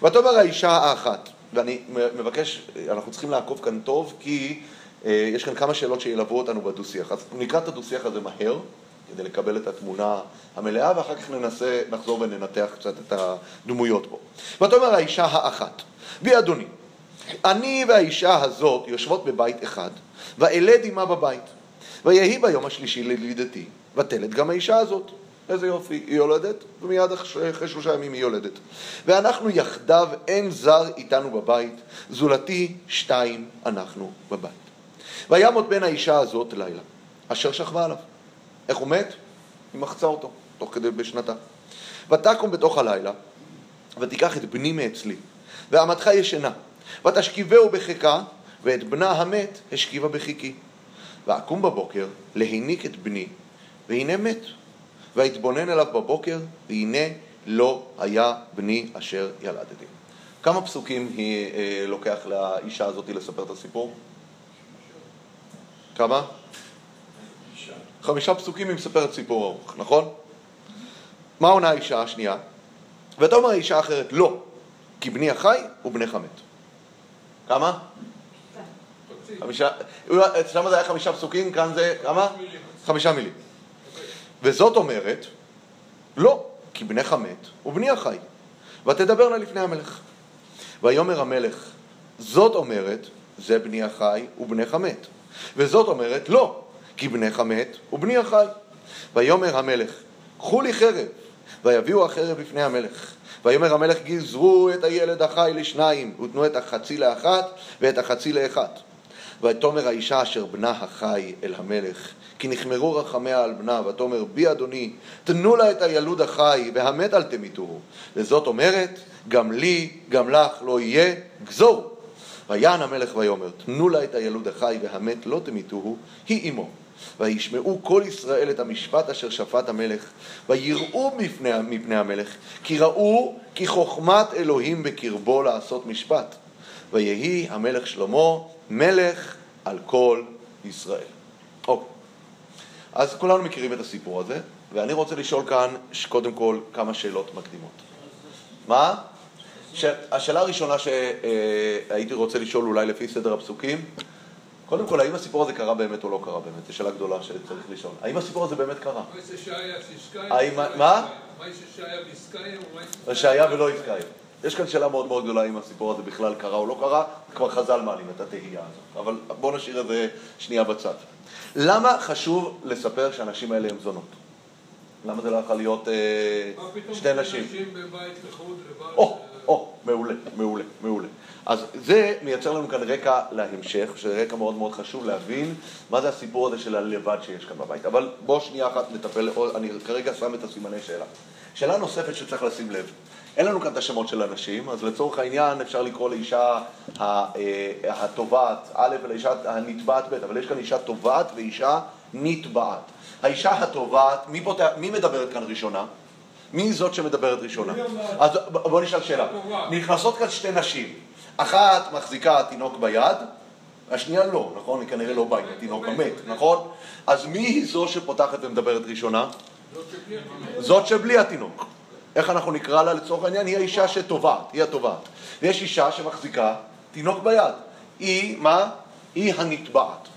ותאמר האישה האחת, ואני מבקש, אנחנו צריכים לעקוב כאן טוב, כי אה, יש כאן כמה שאלות שילוו אותנו בדו-שיח. אז נקרא את הדו-שיח הזה מהר, כדי לקבל את התמונה המלאה, ואחר כך ננסה, נחזור וננתח קצת את הדמויות פה. ותאמר האישה האחת, בי אדוני, אני והאישה הזאת יושבות בבית אחד, ואלד עמה בבית. ויהי ביום השלישי ללידתי, ותלד גם האישה הזאת. איזה יופי, היא יולדת, ומיד אחרי שלושה ימים היא יולדת. ואנחנו יחדיו, אין זר איתנו בבית, זולתי שתיים אנחנו בבית. וימות בן האישה הזאת לילה, אשר שכבה עליו. איך הוא מת? היא מחצה אותו, תוך כדי בשנתה. ותקום בתוך הלילה, ותיקח את בני מאצלי, ועמתך ישנה, ותשכיבהו בחיקה, ואת בנה המת השכיבה בחיקי. ואקום בבוקר להיניק את בני, והנה מת. ויתבונן אליו בבוקר, והנה לא היה בני אשר ילדתי. כמה פסוקים היא אה, לוקח לאישה הזאת לספר את הסיפור? כמה? חמישה פסוקים היא מספרת סיפור ארוך, נכון? מה עונה האישה השנייה? ותאמר האישה האחרת, לא, כי בני החי ובנך מת. כמה? חמישה, שם זה היה חמישה פסוקים, כאן זה כמה? חמישה מילים. וזאת אומרת, לא, כי בנך מת ובני החי, ותדברנה לפני המלך. ויאמר המלך, זאת אומרת, זה בני החי ובנך מת. וזאת אומרת, לא, כי בנך מת ובני החי. ויאמר המלך, קחו לי חרב, ויביאו החרב לפני המלך. ויאמר המלך, גזרו את הילד החי לשניים, ותנו את החצי לאחת ואת החצי לאחת. ותאמר האישה אשר בנה החי אל המלך, כי נחמרו רחמיה על בנה, ותאמר בי אדוני, תנו לה את הילוד החי, והמת אל תמיתוהו. וזאת אומרת, גם לי, גם לך לא יהיה, גזור. ויען המלך ויאמר, תנו לה את הילוד החי, והמת לא תמיתוהו, היא אמו. וישמעו כל ישראל את המשפט אשר שפט המלך, ויראו מפני, מפני המלך, כי ראו כי חוכמת אלוהים בקרבו לעשות משפט. ויהי המלך שלמה מלך על כל ישראל. אוקיי. אז כולנו מכירים את הסיפור הזה, ואני רוצה לשאול כאן קודם כל כמה שאלות מקדימות. מה? ש... השאלה הראשונה שהייתי רוצה לשאול אולי לפי סדר הפסוקים, קודם כל, האם הסיפור הזה קרה באמת או לא קרה באמת? זו שאלה גדולה שצריך לשאול. האם הסיפור הזה באמת קרה? מה? או שהיה ולא יזכאי. יש כאן שאלה מאוד מאוד גדולה אם הסיפור הזה בכלל קרה או לא קרה, כבר חז"ל מעלים את התהייה הזאת. אבל בואו נשאיר את זה שנייה בצד. למה חשוב לספר שהנשים האלה הן זונות? למה זה לא יכול להיות אה, מה פתאום שתי נשים? נשים בבית לחוד לבעל... או, או, מעולה, מעולה, מעולה. אז זה מייצר לנו כאן רקע להמשך, שזה רקע מאוד מאוד חשוב להבין מה זה הסיפור הזה של הלבד שיש כאן בבית. אבל בואו שנייה אחת נטפל, אני כרגע שם את הסימני שאלה. שאלה נוספת שצריך לשים לב, אין לנו כאן את השמות של הנשים, אז לצורך העניין אפשר לקרוא לאישה אה, התובעת א' ולאישה הנתבעת ב', אבל יש כאן אישה תובעת ואישה נתבעת. האישה התובעת, מי, פותח, מי מדברת כאן ראשונה? מי זאת שמדברת ראשונה? אז בוא נשאל שאלה. נכנסות כאן שתי נשים, אחת מחזיקה תינוק ביד, השנייה לא, נכון? היא כנראה לא באה התינוק המת, נכון? אז מי היא זו שפותחת ומדברת ראשונה? זאת שבלי התינוק. איך אנחנו נקרא לה לצורך העניין? היא האישה שטובעת, היא התובעת. ויש אישה שמחזיקה תינוק ביד. היא, מה? היא הנתבעת.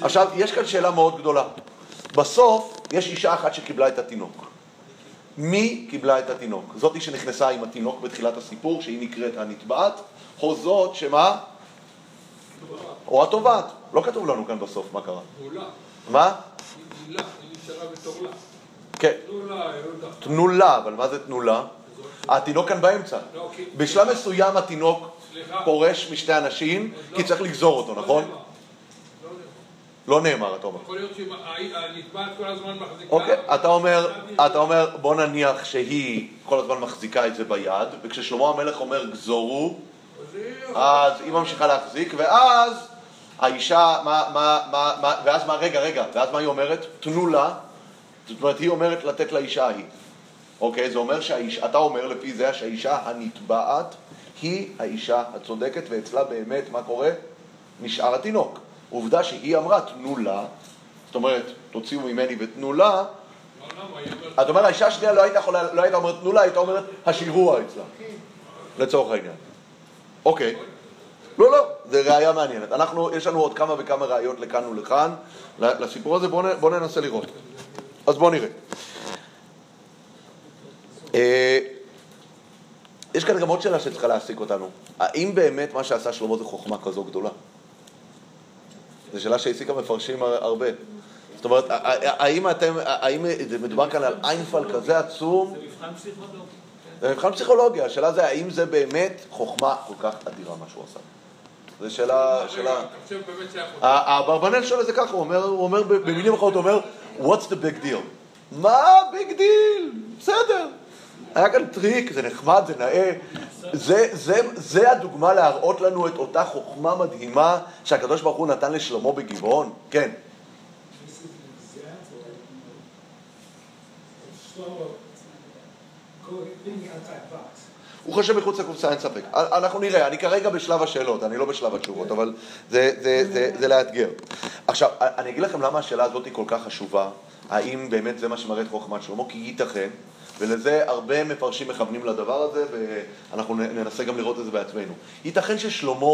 עכשיו, יש כאן שאלה מאוד גדולה. בסוף, יש אישה אחת שקיבלה את התינוק. מי קיבלה את התינוק? זאתי שנכנסה עם התינוק בתחילת הסיפור, שהיא נקראת הנתבעת, או זאת שמה? או התובעת. לא כתוב לנו כאן בסוף מה קרה. מה? היא נשארה בתורלה. כן. תנולה. תנולה, אבל מה זה תנולה? התינוק כאן באמצע. לא, בשלב מסוים התינוק. פורש משתי אנשים, לא. כי צריך לגזור אותו, נכון? לא נאמר. לא נאמר. אתה אומר. יכול להיות שהנתבעת כל הזמן מחזיקה... אוקיי, אתה אומר, אתה אומר, בוא נניח שהיא כל הזמן מחזיקה את זה ביד, וכששלמה המלך אומר גזורו, אז היא- ממשיכה להחזיק, ואז האישה, מה, מה, מה, מה, ואז מה, רגע, רגע, ואז מה היא אומרת? תנו לה, זאת אומרת, היא אומרת לתת לאישה ההיא. אוקיי, זה אומר שהאישה, אתה אומר לפי זה שהאישה הנתבעת היא האישה הצודקת, ואצלה באמת, מה קורה? נשאר התינוק. עובדה שהיא אמרה, תנו לה, זאת אומרת, תוציאו ממני ותנו לה. אתה אומר, האישה השנייה לא הייתה יכולה, לא הייתה אומרת תנו לה, הייתה אומרת השירוע אצלה, לצורך העניין. אוקיי. לא, לא, זה ראייה מעניינת. אנחנו, יש לנו עוד כמה וכמה ראיות לכאן ולכאן לסיפור הזה, בואו בוא ננסה לראות. אז בואו נראה. אה, יש כאן גם עוד שאלה שצריכה להעסיק אותנו. האם באמת מה שעשה שלמה זה חוכמה כזו גדולה? זו שאלה שהעסיקה מפרשים הר- הרבה. זאת אומרת, האם אתם, האם מדובר כאן על איינפל כזה עצום? זה מבחן פסיכולוגי. כן. זה מבחן פסיכולוגיה, השאלה זה האם זה באמת חוכמה כל כך אדירה מה שהוא עשה. זו שאלה, שאלה... האברבנאל שואל את זה ככה, הוא אומר במילים אחרות, הוא אומר, what's the big deal? מה big deal? בסדר. היה כאן טריק, זה נחמד, זה נאה. זה, זה, זה הדוגמה להראות לנו את אותה חוכמה מדהימה שהקדוש ברוך הוא נתן לשלמה בגבעון? כן. This הוא חושב מחוץ לקופסה, אין ספק. אנחנו נראה, אני כרגע בשלב השאלות, אני לא בשלב התשובות, אבל זה, זה, זה, זה לאתגר. עכשיו, אני אגיד לכם למה השאלה הזאת היא כל כך חשובה, האם באמת זה מה שמראה את חוכמת שלמה, כי ייתכן, ולזה הרבה מפרשים מכוונים לדבר הזה, ואנחנו ננסה גם לראות את זה בעצמנו. ייתכן ששלמה,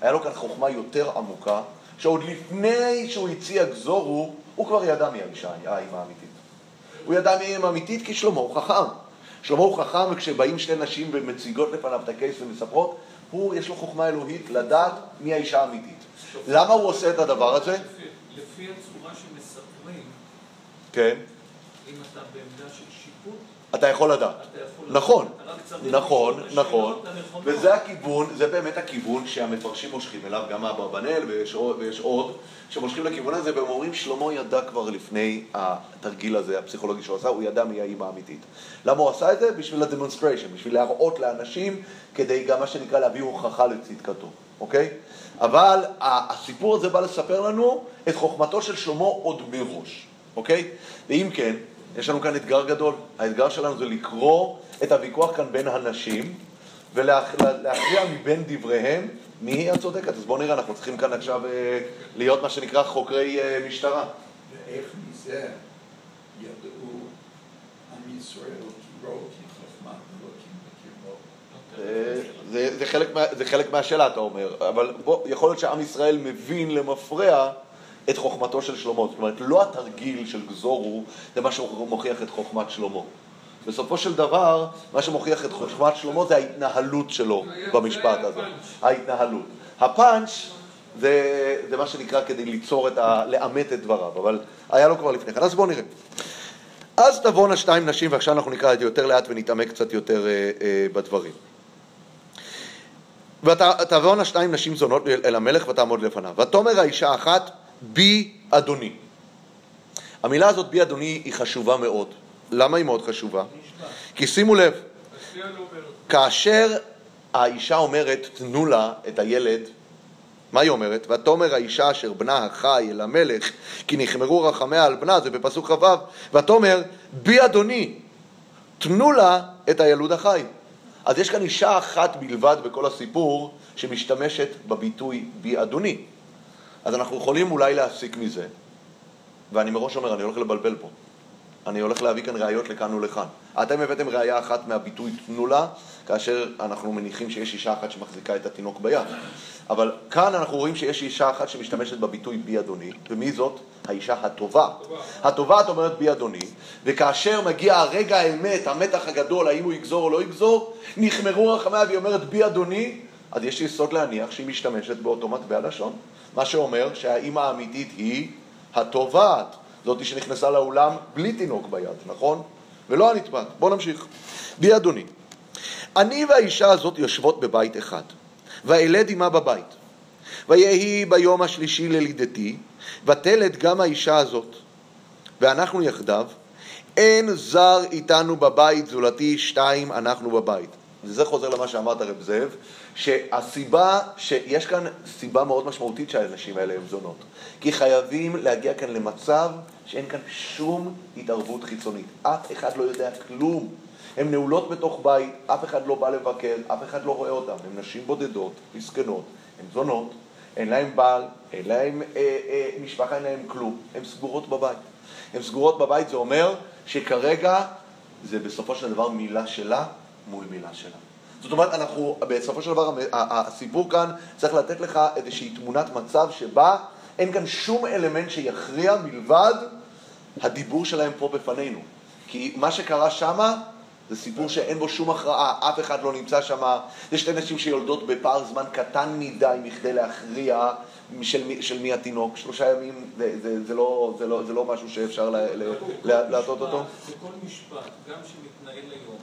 היה לו כאן חוכמה יותר עמוקה, שעוד לפני שהוא הציע גזורו, הוא כבר ידע מי האישה, האימא האמיתית. הוא ידע מי היא האמיתית כי שלמה הוא חכם. שלמה הוא חכם, וכשבאים שתי נשים ומציגות לפניו את הקייס ומספרות, הוא, יש לו חוכמה אלוהית לדעת מי האישה האמיתית. למה הוא עושה את הדבר הזה? לפי- הצורה שמספרים, כן, אם אתה בעמדה של שיפוט, אתה יכול לדעת. נכון, נכון, נכון. וזה הכיוון, זה באמת הכיוון שהמפרשים מושכים אליו, גם אברבנאל ויש עוד, ויש עוד שמושכים לכיוון הזה, והם אומרים שלמה ידע כבר לפני התרגיל הזה, הפסיכולוגי שהוא עשה, הוא ידע מי האימא האמיתית. למה הוא עשה את זה? בשביל ה demonstration, בשביל להראות לאנשים, כדי גם מה שנקרא להביא הוכחה לצדקתו, אוקיי? אבל הסיפור הזה בא לספר לנו את חוכמתו של שלמה עוד מראש, אוקיי? ואם כן, יש לנו כאן אתגר גדול. האתגר שלנו זה לקרוא את הוויכוח כאן בין הנשים ולהכריע מבין דבריהם מי היא הצודקת. אז בואו נראה, אנחנו צריכים כאן עכשיו אה, להיות מה שנקרא חוקרי אה, משטרה. ואיך מזה זה ידעו עם ישראל חוכמת אלוקים בקרבו. זה- זה, זה, חלק מה, זה חלק מהשאלה, אתה אומר, אבל בוא, יכול להיות שעם ישראל מבין למפרע את חוכמתו של שלמה. זאת אומרת, לא התרגיל של גזורו זה מה שמוכיח את חוכמת שלמה. בסופו של דבר, מה שמוכיח את חוכמת שלמה זה ההתנהלות שלו במשפט זה הזה. ההתנהלות. הפאנץ' זה, זה מה שנקרא כדי ליצור את ה... לאמת את דבריו, אבל היה לו כבר לפני כן. אז בואו נראה. אז תבואנה שתיים נשים, ועכשיו אנחנו נקרא את זה יותר לאט ונתעמק קצת יותר אה, אה, בדברים. ותבואנה שתיים נשים זונות אל המלך ותעמוד לפניו. ותאמר האישה אחת, בי אדוני. המילה הזאת, בי אדוני, היא חשובה מאוד. למה היא מאוד חשובה? כי שימו לב, כאשר האישה אומרת, תנו לה את הילד, מה היא אומרת? ותאמר האישה אשר בנה החי אל המלך, כי נחמרו רחמיה על בנה, זה בפסוק כ"ו, ותאמר, בי אדוני, תנו לה את הילוד החי. אז יש כאן אישה אחת בלבד בכל הסיפור שמשתמשת בביטוי בי אדוני. אז אנחנו יכולים אולי להסיק מזה, ואני מראש אומר, אני הולך לבלבל פה. אני הולך להביא כאן ראיות לכאן ולכאן. אתם הבאתם ראייה אחת מהביטוי תנו לה, כאשר אנחנו מניחים שיש אישה אחת שמחזיקה את התינוק ביד. אבל כאן אנחנו רואים שיש אישה אחת שמשתמשת בביטוי בי אדוני, ומי זאת? האישה הטובה. הטובה את אומרת בי אדוני, וכאשר מגיע הרגע האמת, המתח הגדול, האם הוא יגזור או לא יגזור, נחמרו רחמיה והיא אומרת בי אדוני, אז יש יסוד להניח שהיא משתמשת באותו מטבע לשון. מה שאומר שהאימא האמיתית היא התובעת, זאתי שנכנסה לאולם בלי תינוק ביד, נכון? ולא הנתבעת. בואו נמשיך. בי אדוני. אני והאישה הזאת יושבות בבית אחד, ואלד עמה בבית. ויהי ביום השלישי ללידתי, ותלד גם האישה הזאת. ואנחנו יחדיו, אין זר איתנו בבית, זולתי שתיים אנחנו בבית. וזה חוזר למה שאמרת רב זאב, שהסיבה, שיש כאן סיבה מאוד משמעותית שהאנשים האלה הם זונות. כי חייבים להגיע כאן למצב שאין כאן שום התערבות חיצונית. אף אחד לא יודע כלום. הן נעולות בתוך בית, אף אחד לא בא לבקר, אף אחד לא רואה אותן. הן נשים בודדות, מסכנות, הן זונות, אין להן בעל, אין להן אה, אה, משפחה, אין להן כלום. הן סגורות בבית. הן סגורות בבית, זה אומר שכרגע זה בסופו של דבר מילה שלה מול מילה שלה. זאת אומרת, אנחנו, בסופו של דבר, הסיפור כאן צריך לתת לך איזושהי תמונת מצב שבה אין כאן שום אלמנט שיכריע מלבד הדיבור שלהם פה בפנינו. כי מה שקרה שמה זה סיפור שאין בו שום הכרעה, אף אחד לא נמצא שמה. יש שתי נשים שיולדות בפער זמן קטן מדי מכדי להכריע של, מי- של מי התינוק. שלושה ימים זה, זה, זה, לא, זה, לא, זה לא משהו שאפשר לעשות אותו. בכל משפט, גם שמתנהל היום,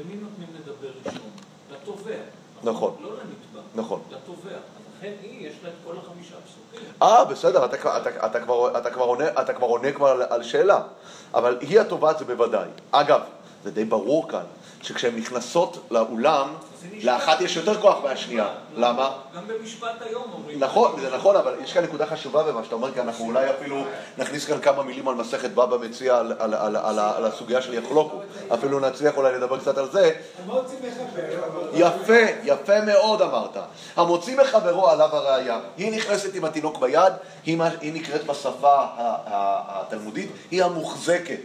למי נותנים לדבר ראשון? לתובע. נכון. לא לנתבע. נכון. לתובע. לכן היא, יש לה את כל החמישה פסוקים. אה, בסדר, אתה, כבר- אתה, אתה, כבר, אתה, כבר עונה, אתה כבר עונה כבר על, על שאלה. אבל היא התובעת זה בוודאי. אגב, זה די ברור כאן, שכשהן נכנסות לאולם, לאחת יש יותר כוח מהשנייה. למה? גם במשפט היום אומרים. נכון, זה נכון, אבל יש כאן נקודה חשובה במה שאתה אומר, כי אנחנו אולי אפילו נכניס כאן כמה מילים על מסכת בבא מציע על, הסוגיה של יחלוקו. אפילו נצליח אולי לדבר קצת על זה. יפה, יפה מאוד אמרת. המוציא מחברו עליו הראייה. היא נכנסת עם התינוק ביד, היא, נקראת בשפה התלמודית, היא המוחזקת.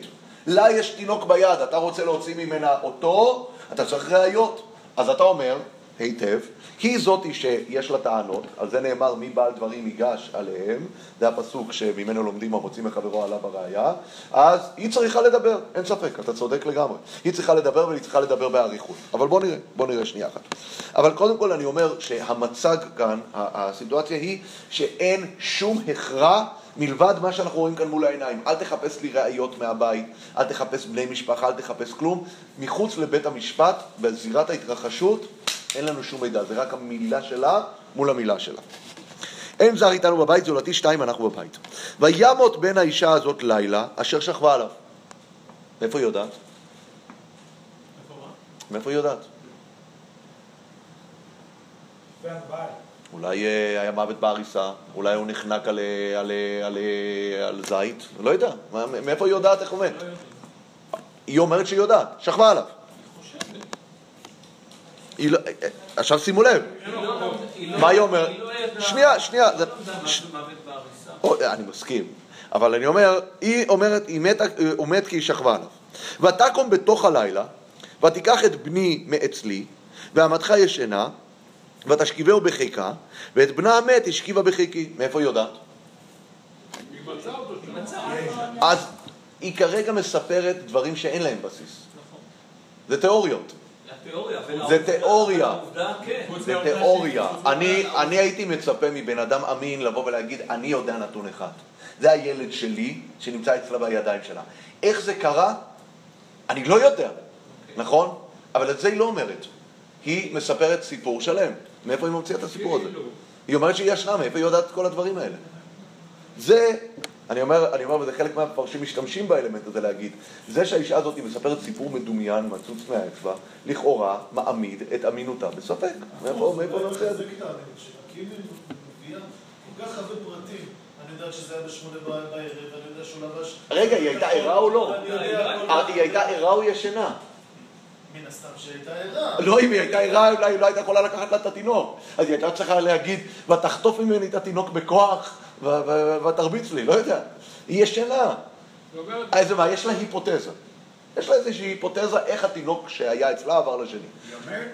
לה יש תינוק ביד, אתה רוצה להוציא ממנה אותו, אתה צריך ראיות. אז אתה אומר, היטב, היא זאתי שיש לה טענות, על זה נאמר מי בעל דברים ייגש עליהם, זה הפסוק שממנו לומדים המוציא מחברו עליו הראייה, אז היא צריכה לדבר, אין ספק, אתה צודק לגמרי. היא צריכה לדבר והיא צריכה לדבר באריכות. אבל בוא נראה, בוא נראה שנייה אחת. אבל קודם כל אני אומר שהמצג כאן, הסיטואציה היא שאין שום הכרע מלבד מה שאנחנו רואים כאן מול העיניים. אל תחפש לי ראיות מהבית, אל תחפש בני משפחה, אל תחפש כלום. מחוץ לבית המשפט, בזירת ההתרחשות, אין לנו שום מידע, זה רק המילה שלה מול המילה שלה. אין זר איתנו בבית, זולתי שתיים, אנחנו בבית. וימות בן האישה הזאת לילה, אשר שכבה עליו. מאיפה היא יודעת? מאיפה היא יודעת? אולי אה, היה מוות בעריסה, אולי הוא נחנק על, אה, על, אה, על, על זית, לא יודע. מאיפה היא יודעת איך הוא מת? היא אומרת שהיא יודעת, שכבה עליו. היא לא, עכשיו שימו לב, מה היא אומרת? לא שנייה, שנייה, לא אני מסכים, אבל אני אומר, היא אומרת, הוא מת כי היא שכבה עליו. ותקום בתוך הלילה, ותיקח את בני מאצלי, ועמדך ישנה, ותשכיבהו בחיקה, ואת בנה המת השכיבה בחיקי. מאיפה היא יודעת? אז היא כרגע מספרת דברים שאין להם בסיס. זה תיאוריות. זה תיאוריה. כן. זה תיאוריה. אני, אני הייתי מצפה מבן אדם אמין לבוא ולהגיד, אני יודע נתון אחד. זה הילד שלי שנמצא אצלה בידיים שלה. איך זה קרה? אני לא יודע, נכון? אבל את זה היא לא אומרת. היא מספרת סיפור שלם. מאיפה היא ממציאה את הסיפור הזה? כאילו. היא אומרת שהיא ישנה, מאיפה היא יודעת את כל הדברים האלה? זה, אני אומר, אני אומר, וזה חלק מהמפרשים משתמשים באלמנט הזה להגיד, זה שהאישה הזאת מספרת סיפור מדומיין, מצוץ מהאצבע, לכאורה מעמיד את אמינותה בספק. מאיפה היא את זה? מחזק את מביאה כל כך הרבה פרטים, אני יודעת שזה היה בשמונה בערב, אני יודע שהוא לבש... רגע, היא הייתה ערה או לא? אה, היא הייתה ערה או ישנה? מן הסתם שהייתה ערה. לא, אם היא הייתה ערה, אולי היא לא הייתה יכולה לקחת לה את התינוק. אז היא הייתה צריכה להגיד, ותחטוף ממני את התינוק בכוח, ותרביץ לי, לא יודע. היא ישנה. אז מה, יש לה היפותזה. יש לה איזושהי היפותזה איך התינוק שהיה אצלה עבר לשני. היא אומרת.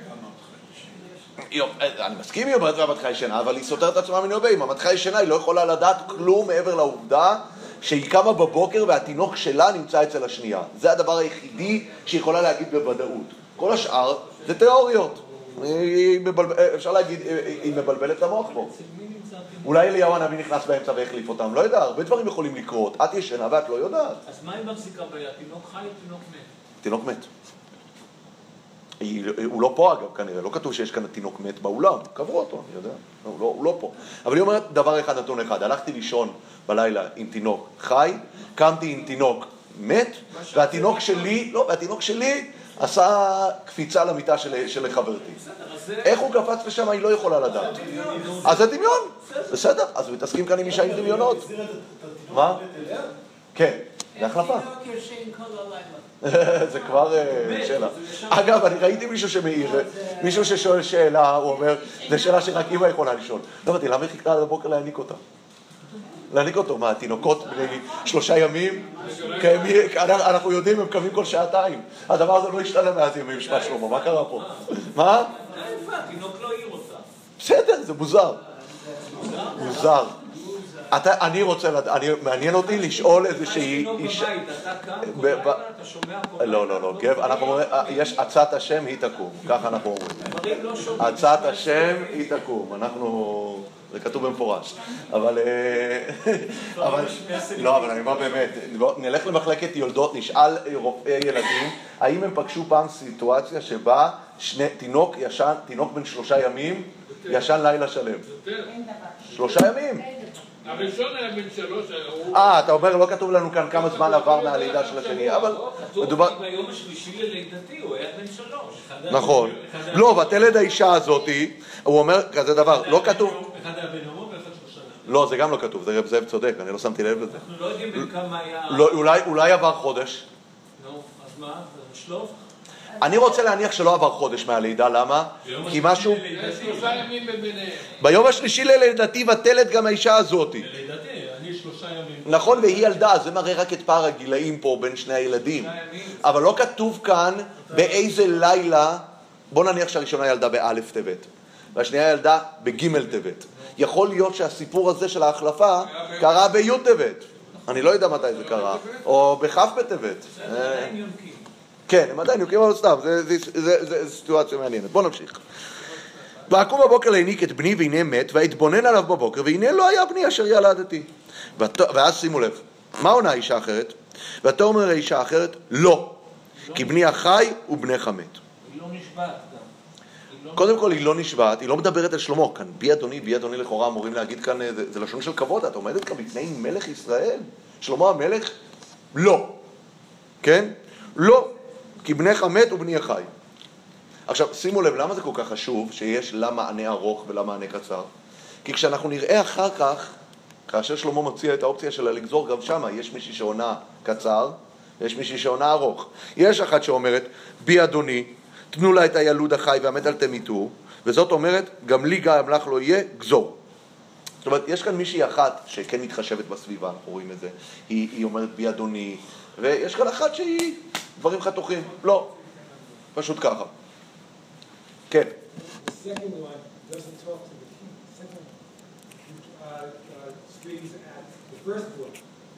היא אומרת- אני מסכים, היא אומרת רמתך ישנה, אבל היא סותרת את עצמה מני הרבה. אם רמתך ישנה, היא לא יכולה לדעת כלום מעבר לעובדה שהיא קמה בבוקר והתינוק שלה נמצא אצל השנייה. זה הדבר היחידי שהיא יכולה להגיד בוודאות. כל השאר זה תיאוריות. מבלב... אפשר להגיד, היא מבלבלת את המוח פה. אולי אליהו הנביא נכנס באמצע והחליף אותם, לא יודע, הרבה דברים יכולים לקרות. את ישנה ואת לא יודעת. אז מה היא מחזיקה ביד? תינוק חי או תינוק מת? תינוק מת. היא, הוא לא פה אגב כנראה, לא כתוב שיש כאן תינוק מת באולם, קברו אותו, אני יודע, הוא לא, הוא לא פה. אבל היא אומרת דבר אחד, נתון אחד, הלכתי לישון בלילה עם תינוק חי, קמתי עם תינוק מת, והתינוק שלי, לא, והתינוק שלי עשה קפיצה למיטה של, של חברתי. איך הוא קפץ לשם, היא לא יכולה לדעת. אז זה דמיון, בסדר, אז מתעסקים כאן עם אישה עם דמיונות. מה? כן, זה החלפה. זה כבר אה, שאלה. אגב, אני ראיתי מישהו שמעיר, מישהו ששואל שאלה, הוא אומר, זו שאלה שרק אימא יכולה לשאול. לא הבנתי, למה היא חיכתה עד הבוקר להעניק אותה? להעניק אותו, מה, תינוקות בני שלושה ימים? קיימים- אנחנו יודעים, הם קמים כל שעתיים. הדבר הזה לא השתנה מאז ימי משפט שלמה, מה קרה פה? מה? התינוק לא העיר אותה. בסדר, זה מוזר. מוזר. אתה, אני רוצה לדעת, אני- מעניין אותי לשאול איזושהי אישה... אתה קם כל לילה, אתה שומע כל לא, לא, לא, גב, אנחנו אומרים, אה, יש עצת השם היא תקום, ככה אנחנו אומרים. דברים לא שומעים. הצעת השם היא תקום, אנחנו, זה כתוב במפורש, אבל, אה, אבל, לא, אבל אני אומר באמת, נלך למחלקת יולדות, נשאל רופאי ילדים, האם הם פגשו פעם סיטואציה שבה שני, תינוק ישן, תינוק בן שלושה ימים, ישן לילה שלם. יותר. שלושה ימים. הראשון היה בן שלוש. אה, אתה אומר, לא כתוב לנו כאן כמה זמן עבר מהלידה של השני, אבל לא, מדובר... ביום השלישי ללידתי הוא היה בן שלוש. נכון. לא, ותלד האישה הזאתי, הוא אומר כזה דבר, לא כתוב... אחד היה בן יומו ואחד שלושה. לא, זה גם לא כתוב, זה רב זאב צודק, אני לא שמתי לב לזה. אנחנו לא יודעים בן כמה היה... לא, אולי, עבר חודש. נו, אז מה? שלוף? אני רוצה להניח שלא עבר חודש מהלידה, למה? כי משהו... ביום השלישי ללידתי ותלד גם האישה הזאתי. נכון, והיא ילדה, זה מראה רק את פער הגילאים פה בין שני הילדים. אבל לא כתוב כאן באיזה לילה, בוא נניח שהראשונה ילדה באלף טבת, והשנייה ילדה בגימל טבת. יכול להיות שהסיפור הזה של ההחלפה קרה בי' טבת. אני לא יודע מתי זה קרה. או בכ' בטבת. כן, הם עדיין יוקים אבל סתם, זה סיטואציה מעניינת. בוא נמשיך. ואקום בבוקר להניק את בני והנה מת, ואתבונן עליו בבוקר, והנה לא היה בני אשר ילדתי. ואז שימו לב, מה עונה האישה האחרת? ותאמר האישה האחרת, לא, כי בני החי ובנך מת. היא לא נשבעת גם. היא לא קודם כל היא לא נשבעת, היא לא מדברת על שלמה, כאן בי אדוני, בי אדוני לכאורה אמורים להגיד כאן, אה, זה, זה לשון של כבוד, את עומדת כאן בפני מלך ישראל? שלמה המלך? לא. כן? לא, כי בנך מת ובני החי. עכשיו, שימו לב, למה זה כל כך חשוב שיש לה מענה ארוך ולה מענה קצר? כי כשאנחנו נראה אחר כך, כאשר שלמה מציע את האופציה שלה לגזור, גם שמה יש מישהי שעונה קצר, יש מישהי שעונה ארוך. יש אחת שאומרת, בי אדוני, תנו לה את הילוד החי והמת אל תמיתו, וזאת אומרת, גם לי גם לך לא יהיה, גזור. זאת אומרת, יש כאן מישהי אחת שכן מתחשבת בסביבה, אנחנו רואים את זה. היא, היא אומרת בי אדוני, ויש כאן אחת שהיא דברים חתוכים. לא, פשוט ככה. כן.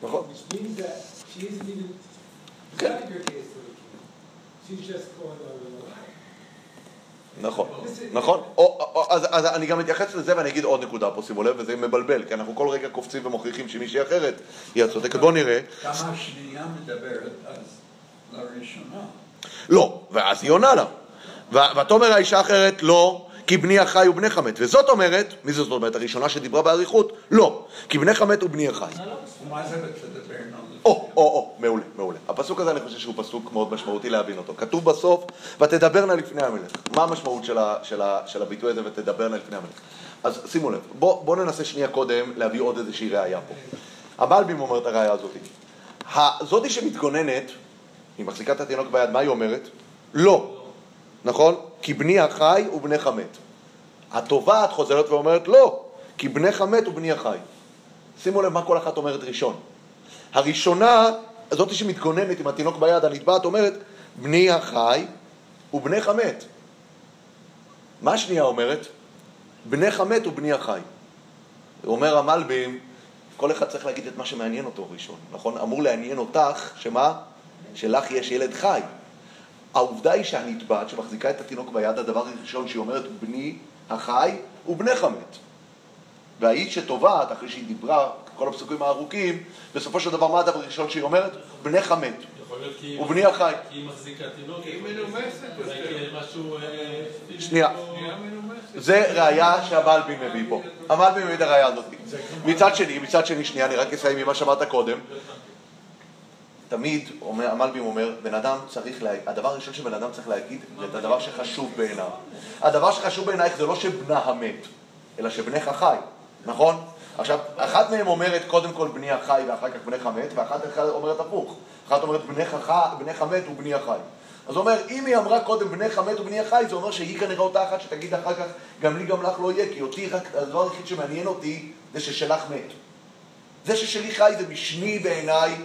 נכון. line. נכון, נכון. אז אני גם אתייחס לזה ואני אגיד עוד נקודה פה, שימו לב, וזה מבלבל, כי אנחנו כל רגע קופצים ומוכיחים שמישהי אחרת היא הצודקת. בואו נראה. כמה השנייה מדברת אז לראשונה. לא, ואז היא עונה לה. ו- ותאמר האישה האחרת, לא, כי בני החי ובני חמת. וזאת אומרת, מי זאת אומרת? הראשונה שדיברה באריכות? לא, כי בני חמת ובני החי. זה ותדבר נא או, או, או, מעולה, מעולה. הפסוק הזה אני חושב שהוא פסוק מאוד משמעותי להבין אותו. כתוב בסוף, ותדברנה לפני המלך. מה המשמעות של, ה, של, ה, של הביטוי הזה, ותדברנה לפני המלך? אז שימו לב, בואו בוא ננסה שנייה קודם להביא עוד איזושהי ראייה פה. המלבים אומר את הראייה הזאת. זאתי שמתגוננת, היא מחזיקה את התינוק ביד, מה היא אומרת? לא. נכון? כי בני החי ובני חמת. התובעת חוזרת ואומרת לא, כי בני חמת ובני החי. שימו לב מה כל אחת אומרת ראשון. הראשונה, זאתי שמתגוננת עם התינוק ביד, הנתבעת אומרת, בני החי ובני חמת. מה השנייה אומרת? בני חמת ובני החי. אומר המלבים, כל אחד צריך להגיד את מה שמעניין אותו ראשון, נכון? אמור לעניין אותך, שמה? שלך יש ילד חי. העובדה היא שהנתבעת שמחזיקה את התינוק ביד, הדבר הראשון שהיא אומרת, בני החי ובני חמת. והאיש שטובעת, אחרי שהיא דיברה, כל הפסוקים הארוכים, בסופו של דבר מה הדבר הראשון שהיא אומרת? כי היא ובני החי. כי היא מחזיקה תינוק. היא מנומסת משהו... אה, שנייה. זה ראייה שהמלבי מביא פה. המלבי מביא את הראייה הזאת. מצד שני, מצד שני, שנייה, אני רק אסיים עם מה שאמרת קודם. תמיד, המלבים אומר, בן אדם צריך, לה... הדבר הראשון שבן אדם צריך להגיד, זה את הדבר שחשוב בעיניו. הדבר שחשוב בעינייך זה לא שבנה המת, אלא שבנך חי, נכון? עכשיו, אחת מהם אומרת קודם כל בני החי ואחר כך בנך המת, ואחת אומרת הפוך. אחת אומרת בנך, ח... בנך המת ובני החי. אז הוא אומר, אם היא אמרה קודם בנך המת ובני החי, זה אומר שהיא כנראה אותה אחת שתגיד אחר כך, גם לי גם לך לא יהיה, כי אותי רק, הדבר היחיד שמעניין אותי זה ששלך מת. זה ששלי חי זה משני בעיניי,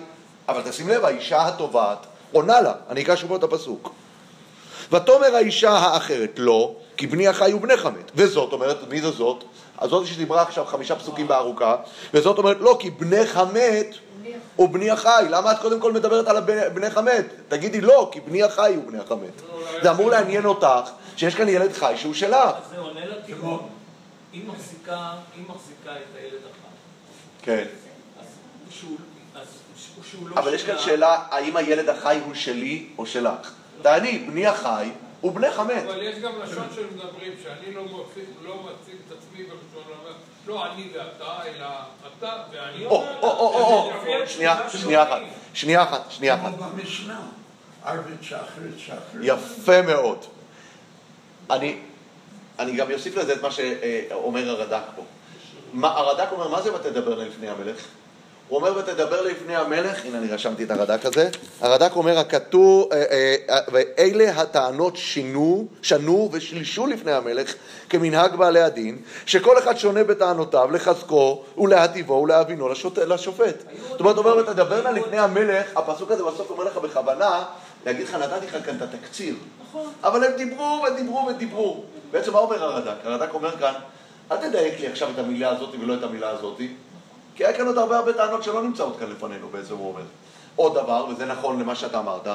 אבל תשים לב, האישה התובעת עונה לה, אני אקרא שוב את הפסוק. ותאמר האישה האחרת לא, כי בני החי ובני חמת. וזאת אומרת, מי זה זאת? הזאת שדיברה עכשיו חמישה פסוקים בארוכה, וזאת אומרת לא, כי בנך המת הוא בני החי. למה את קודם כל מדברת על בנך המת? תגידי לא, כי בני החי הוא בני החמת. זה אמור לעניין אותך שיש כאן ילד חי שהוא שלך. אז זה עונה מחזיקה, היא מחזיקה את הילד החי. כן. אז שהוא, לא אבל יש כאן שאלה, האם הילד החי הוא שלי או שלך? תעני, בני החי הוא בנך המת. אבל יש גם לשון של מדברים, שאני לא לא מציג את עצמי בלשון אומר, לא אני ואתה, אלא אתה ואני. או, או, או, או, או, שנייה, שנייה אחת, שנייה אחת, שנייה אחת. כמו במשנה, ערבית שחרית שחרית. יפה מאוד. אני, אני גם אוסיף לזה את מה שאומר הרד"ק פה. מה, הרד"ק אומר, מה זה ותדבר לפני המלך? הוא אומר ותדבר לפני המלך, הנה אני רשמתי את הרד"ק הזה, הרד"ק אומר הכתוב, אה, אה, אה, ואלה הטענות שינו, שנו ושילשו לפני המלך כמנהג בעלי הדין, שכל אחד שונה בטענותיו לחזקו ולהטיבו ולהבינו לשופט. זאת אומרת, הוא אומר ותדברנה לפני המלך, הפסוק הזה בסוף אומר לך בכוונה, להגיד לך נתתי לך כאן את התקציר. נכון. אבל הם דיברו ודיברו ודיברו. בעצם מה אומר הרד"ק? הרד"ק אומר כאן, אל תדייק לי עכשיו את המילה הזאת ולא את המילה הזאת, כי היה כאן עוד הרבה הרבה טענות שלא נמצאות כאן לפנינו, בעצם הוא אומר. עוד דבר, וזה נכון למה שאתה אמרת,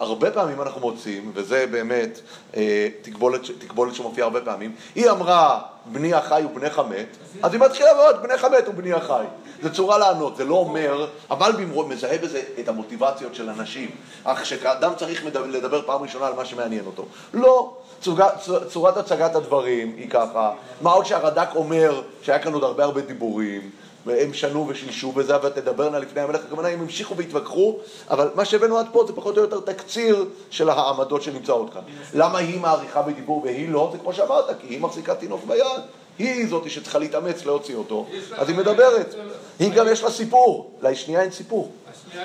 הרבה פעמים אנחנו מוצאים, וזה באמת אה, תקבולת, תקבולת שמופיעה הרבה פעמים, היא אמרה בני החי ובני חמת, אז היא מתחילה מאוד, בני חמת ובני החי. זו צורה לענות, זה לא אומר, המלבים מזהה בזה את המוטיבציות של אנשים, אך כשאדם צריך מדבר- לדבר פעם ראשונה על מה שמעניין אותו. לא, צוגה, צ- צורת הצגת הדברים היא ככה, מה עוד שהרד"ק אומר שהיה כאן עוד הרבה הרבה דיבורים, והם שנו ושילשו בזה, ותדברנה לפני המלך, הכוונה הם המשיכו והתווכחו, אבל מה שהבאנו עד פה זה פחות או יותר תקציר של העמדות שנמצאות כאן. למה היא מעריכה בדיבור והיא לא? זה כמו שאמרת, כי היא מחזיקה תינוק ביד, היא זאתי שצריכה להתאמץ להוציא אותו, אז היא מדברת. היא גם יש לה סיפור, לשנייה אין סיפור.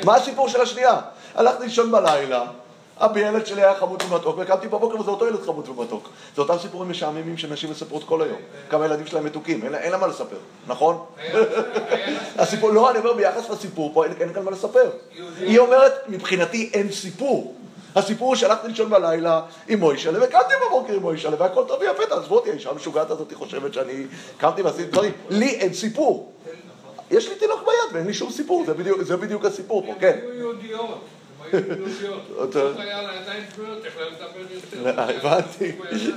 מה הסיפור של השנייה? הלכתי לישון בלילה, אבי ילד שלי היה חמוד ומתוק, וקמתי בבוקר וזה אותו ילד חמוד ומתוק. זה אותם סיפורים משעממים שנשים מספרות כל היום. כמה ילדים שלהם מתוקים, אין לה- אין לה מה לספר, נכון? הסיפור, לא, אני אומר ביחס לסיפור פה, אין, כאן מה לספר. היא אומרת, מבחינתי אין סיפור. הסיפור הוא שהלכתי לישון בלילה עם מוישלה, וקמתי בבוקר עם מוישלה, והכל טוב ויפה, תעזבו אותי, האישה המשוגעת הזאת חושבת שאני קמתי ועשיתי דברים. לי אין סיפור. יש לי תינוק ביד ואין לי שום סיפור, זה בדיוק, זה בדיוק הסיפור פה, כן. היו יהודיות. הם היו יהודיות. אתה- לא היה לה ידיים פנויות, יכלה לדבר יותר. הבנתי,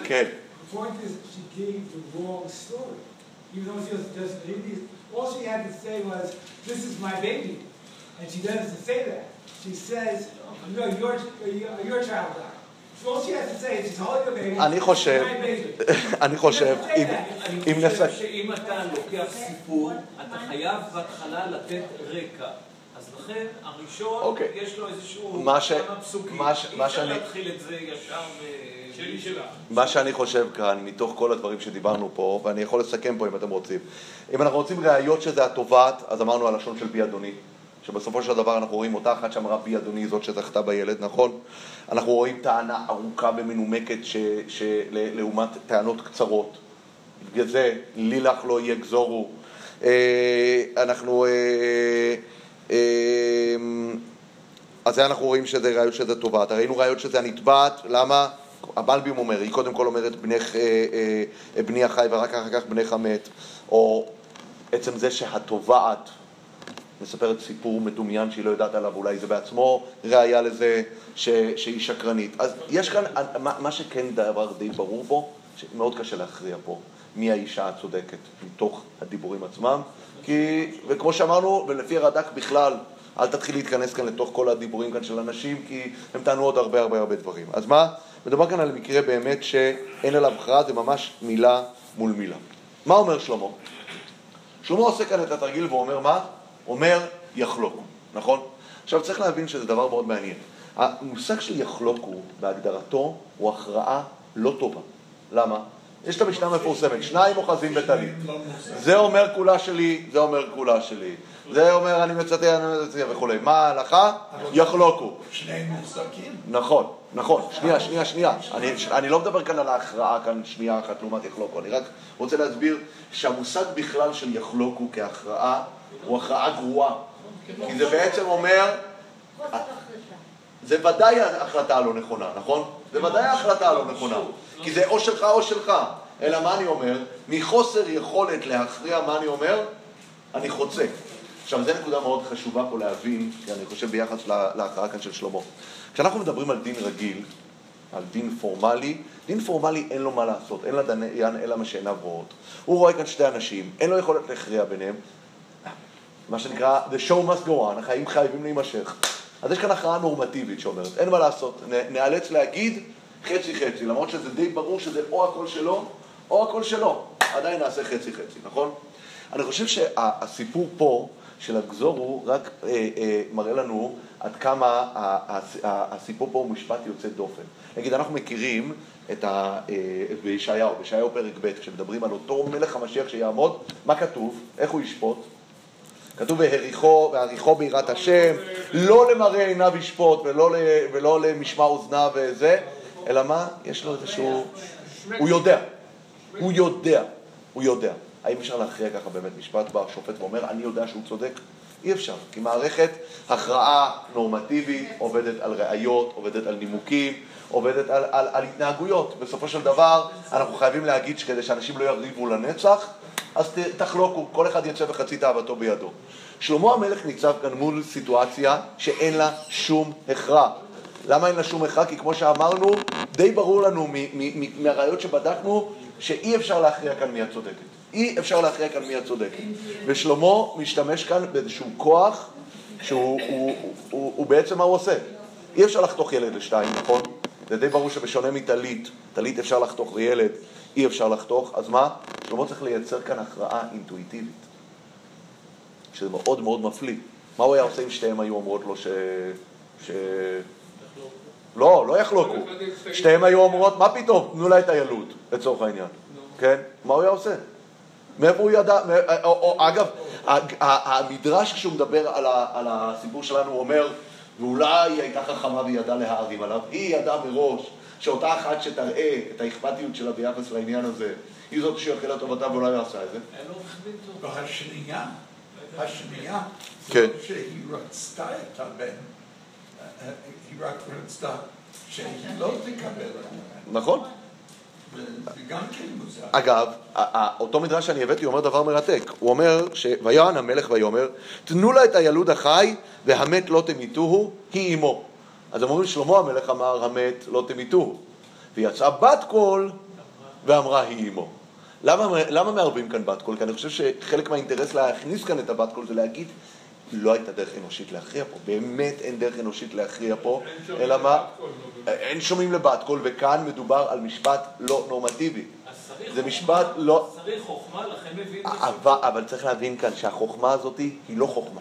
כן. The point is, she gave the wrong story. Even though she was just an idiot, all she had to say was, this is my baby. And she doesn't say that. She says, no, your, your, your child died. So all she has to say is, she's holding the baby. אני חושב. אני חושב, אם- אני אם חושב נסכם, שאם אתה לוקח סיפור, אתה חייב בהתחלה לתת רקע. לכן, הראשון, אוקיי. יש לו איזשהו מה ש- כמה פסוקים. מה ש- אי מה אפשר שאני- להתחיל את זה ישר ו... שלי שלה. מה שאני חושב כאן, מתוך כל הדברים שדיברנו פה, ואני יכול לסכם פה אם אתם רוצים. אם אנחנו רוצים ראיות שזה התובעת, אז אמרנו הלשון של בי אדוני. שבסופו של דבר אנחנו רואים אותה אחת שאמרה בי אדוני זאת שזכתה בילד, נכון? אנחנו רואים טענה ארוכה ומנומקת ש, ש, ל- לעומת טענות קצרות. בגלל זה, לי לך לא יגזורו. אה, אנחנו... אה, אז זה אנחנו רואים שזה ראיות שזה תובעת. ראינו ראיות שזה הנתבעת, למה? המלביום אומר, היא קודם כל אומרת בנך, אה, אה, בני החי ורק אחר כך בנך המת, או עצם זה שהתובעת מספרת סיפור מדומיין שהיא לא יודעת עליו, אולי זה בעצמו ראיה לזה ש, שהיא שקרנית. אז יש כאן, מה, מה שכן דבר די ברור פה, שמאוד קשה להכריע פה מי האישה הצודקת מתוך הדיבורים עצמם, כי, וכמו שאמרנו, ולפי הרד"ק בכלל, אל תתחיל להתכנס כאן לתוך כל הדיבורים כאן של אנשים, כי הם טענו עוד הרבה הרבה הרבה דברים. אז מה? מדובר כאן על מקרה באמת שאין עליו הכרעה, זה ממש מילה מול מילה. מה אומר שלמה? שלמה עושה כאן את התרגיל ואומר מה? אומר יחלוקו, נכון? עכשיו צריך להבין שזה דבר מאוד מעניין. המושג של יחלוקו בהגדרתו הוא הכרעה לא טובה. למה? יש את המשנה המפורסמת, שניים אוחזים בטלית. זה אומר כולה שלי, זה אומר כולה שלי. זה אומר אני מצטט, אני מצטט וכולי. מה ההלכה? יחלוקו. שניהם מוחזקים. נכון, נכון. שנייה, שנייה, שנייה. אני, אני לא מדבר כאן על ההכרעה כאן שנייה אחת לעומת יחלוקו. אני רק רוצה להסביר שהמושג בכלל של יחלוקו כהכרעה הוא הכרעה גרועה. כי זה בעצם אומר, זה ודאי ההחלטה הלא נכונה, נכון? זה ודאי ההחלטה הלא נכונה. כי זה או שלך או שלך. אלא מה אני אומר? מחוסר יכולת להכריע מה אני אומר, אני חוצה. עכשיו, זו נקודה מאוד חשובה פה להבין, כי אני חושב ביחס לה- להכרעה כאן של שלמה. כשאנחנו מדברים על דין רגיל, על דין פורמלי, דין פורמלי אין לו מה לעשות, אין לדיין אלא מה שעיניו רואות. הוא רואה כאן שתי אנשים, אין לו יכולת להכריע ביניהם, מה שנקרא, the show must go on, החיים חייבים להימשך. אז יש כאן הכרעה נורמטיבית שאומרת, אין מה לעשות, נאלץ להגיד חצי חצי, למרות שזה די ברור שזה או הכל שלו, או הכל שלו, עדיין נעשה חצי חצי, נכון? אני חושב שהסיפור פה של הגזור הוא רק אה, אה, מראה לנו עד כמה הסיפור פה הוא משפט יוצא דופן. נגיד, אנחנו מכירים את ה... אה, בישעיהו, בישעיהו פרק ב', כשמדברים על אותו מלך המשיח שיעמוד, מה כתוב? איך הוא ישפוט? כתוב והריחו, והריחו ביראת השם, לא למראה עיניו ישפוט ולא, ולא למשמע אוזניו וזה, אלא מה? יש לו איזשהו... הוא יודע, הוא יודע, הוא יודע. האם אפשר להכריע ככה באמת משפט בא השופט ואומר, אני יודע שהוא צודק? אי אפשר, כי מערכת הכרעה נורמטיבית עובדת על ראיות, עובדת על נימוקים, עובדת על, על, על התנהגויות. בסופו של דבר, אנחנו חייבים להגיד שכדי שאנשים לא יריבו לנצח, אז ת, תחלוקו, כל אחד יצא וחצי תאוותו בידו. שלמה המלך ניצב כאן מול סיטואציה שאין לה שום הכרע. למה אין לה שום הכרע? כי כמו שאמרנו, די ברור לנו מהראיות שבדקנו, שאי אפשר להכריע כאן מי הצודקת. אי אפשר להכריע כאן מי הצודקת. ושלמה משתמש כאן באיזשהו כוח שהוא הוא, הוא, הוא, בעצם מה הוא עושה. אי אפשר לחתוך ילד לשתיים, נכון? זה די ברור שבשונה מטלית, טלית אפשר לחתוך וילד אי אפשר לחתוך, אז מה? שלמה צריך לייצר כאן הכרעה אינטואיטיבית, שזה מאוד מאוד מפליא. מה הוא היה עושה אם שתיהם היו אומרות לו ש... ש... לא, לא יחלוקו. שתיהם היו אומרות, מה פתאום, תנו לה את הילוד, לצורך העניין. כן? מה הוא היה עושה? מאיפה הוא ידע, או, אגב, המדרש כשהוא מדבר על, הסיפור שלנו, הוא אומר, ואולי היא הייתה חכמה והיא ידעה להערים עליו, היא ידעה מראש שאותה אחת שתראה את האכפתיות שלה ביחס לעניין הזה, היא זאת שיכלה לטובתה ואולי היא עשה את זה. והשנייה, השנייה, כן. זה שהיא רצתה את הבן, אה, היא רק רצתה שהיא לא תקבל. נכון? כן. אגב, אותו מדרש שאני הבאתי אומר דבר מרתק. הוא אומר ש... ויען המלך ויאמר, תנו לה את הילוד החי והמת לא תמיתוהו, היא אמו. אז אומרים, שלמה המלך אמר, המת לא תמיתוהו. ויצאה בת קול ואמרה, היא אמו. למה, למה מערבים כאן בת קול? כי אני חושב שחלק מהאינטרס להכניס כאן את הבת קול זה להגיד, לא הייתה דרך אנושית להכריע פה. באמת אין דרך אנושית להכריע פה, אלא מה? לא באמת. אין שומעים לבת קול, וכאן מדובר על משפט לא נורמטיבי. זה משפט לא- צריך חוכמה, לכן מביאים אבל, אבל צריך להבין כאן שהחוכמה הזאת היא לא חוכמה.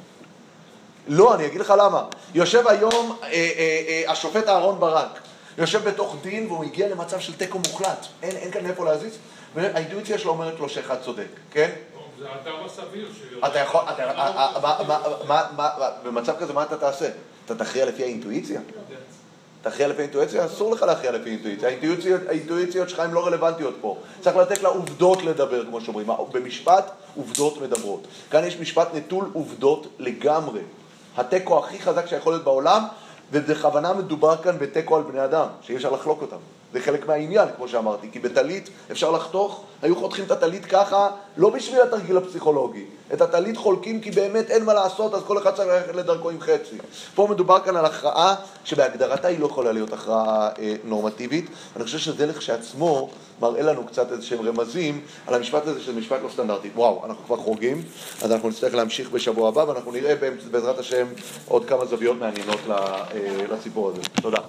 לא, אני אגיד לך למה. יושב היום אה, אה, אה, השופט אהרן ברק, יושב בתוך דין והוא הגיע למצב של תיקו מוחלט. אין כאן איפה להזיז, והאינטואיציה שלו אומרת לו שאחד צודק, כן? זה האדם הסביר שיודע. אתה במצב כזה מה אתה תעשה? אתה תכריע לפי האינטואיציה? תכריע לפי אינטואיציה? אסור לך להכריע לפי אינטואיציה. האינטואיציות שלך הן לא רלוונטיות פה. צריך לתת לעובדות לדבר, כמו שאומרים. במשפט, עובדות מדברות. כאן יש משפט נטול עובדות לגמרי. התיקו הכי חזק שיכול להיות בעולם, ובכוונה מדובר כאן בתיקו על בני אדם, שאי אפשר לחלוק אותם. זה חלק מהעניין, כמו שאמרתי, כי בטלית אפשר לחתוך, היו חותכים את הטלית ככה, לא בשביל התרגיל הפסיכולוגי. את הטלית חולקים כי באמת אין מה לעשות, אז כל אחד צריך ללכת לדרכו עם חצי. פה מדובר כאן על הכרעה שבהגדרתה היא לא יכולה להיות הכרעה אה, נורמטיבית. אני חושב שזה לכשעצמו מראה לנו קצת איזה שהם רמזים על המשפט הזה, שזה משפט לא סטנדרטי. וואו, אנחנו כבר חורגים, אז אנחנו נצטרך להמשיך בשבוע הבא, ואנחנו נראה בעזרת השם עוד כמה זוויות מעניינות אה, לסיפור הזה. תודה.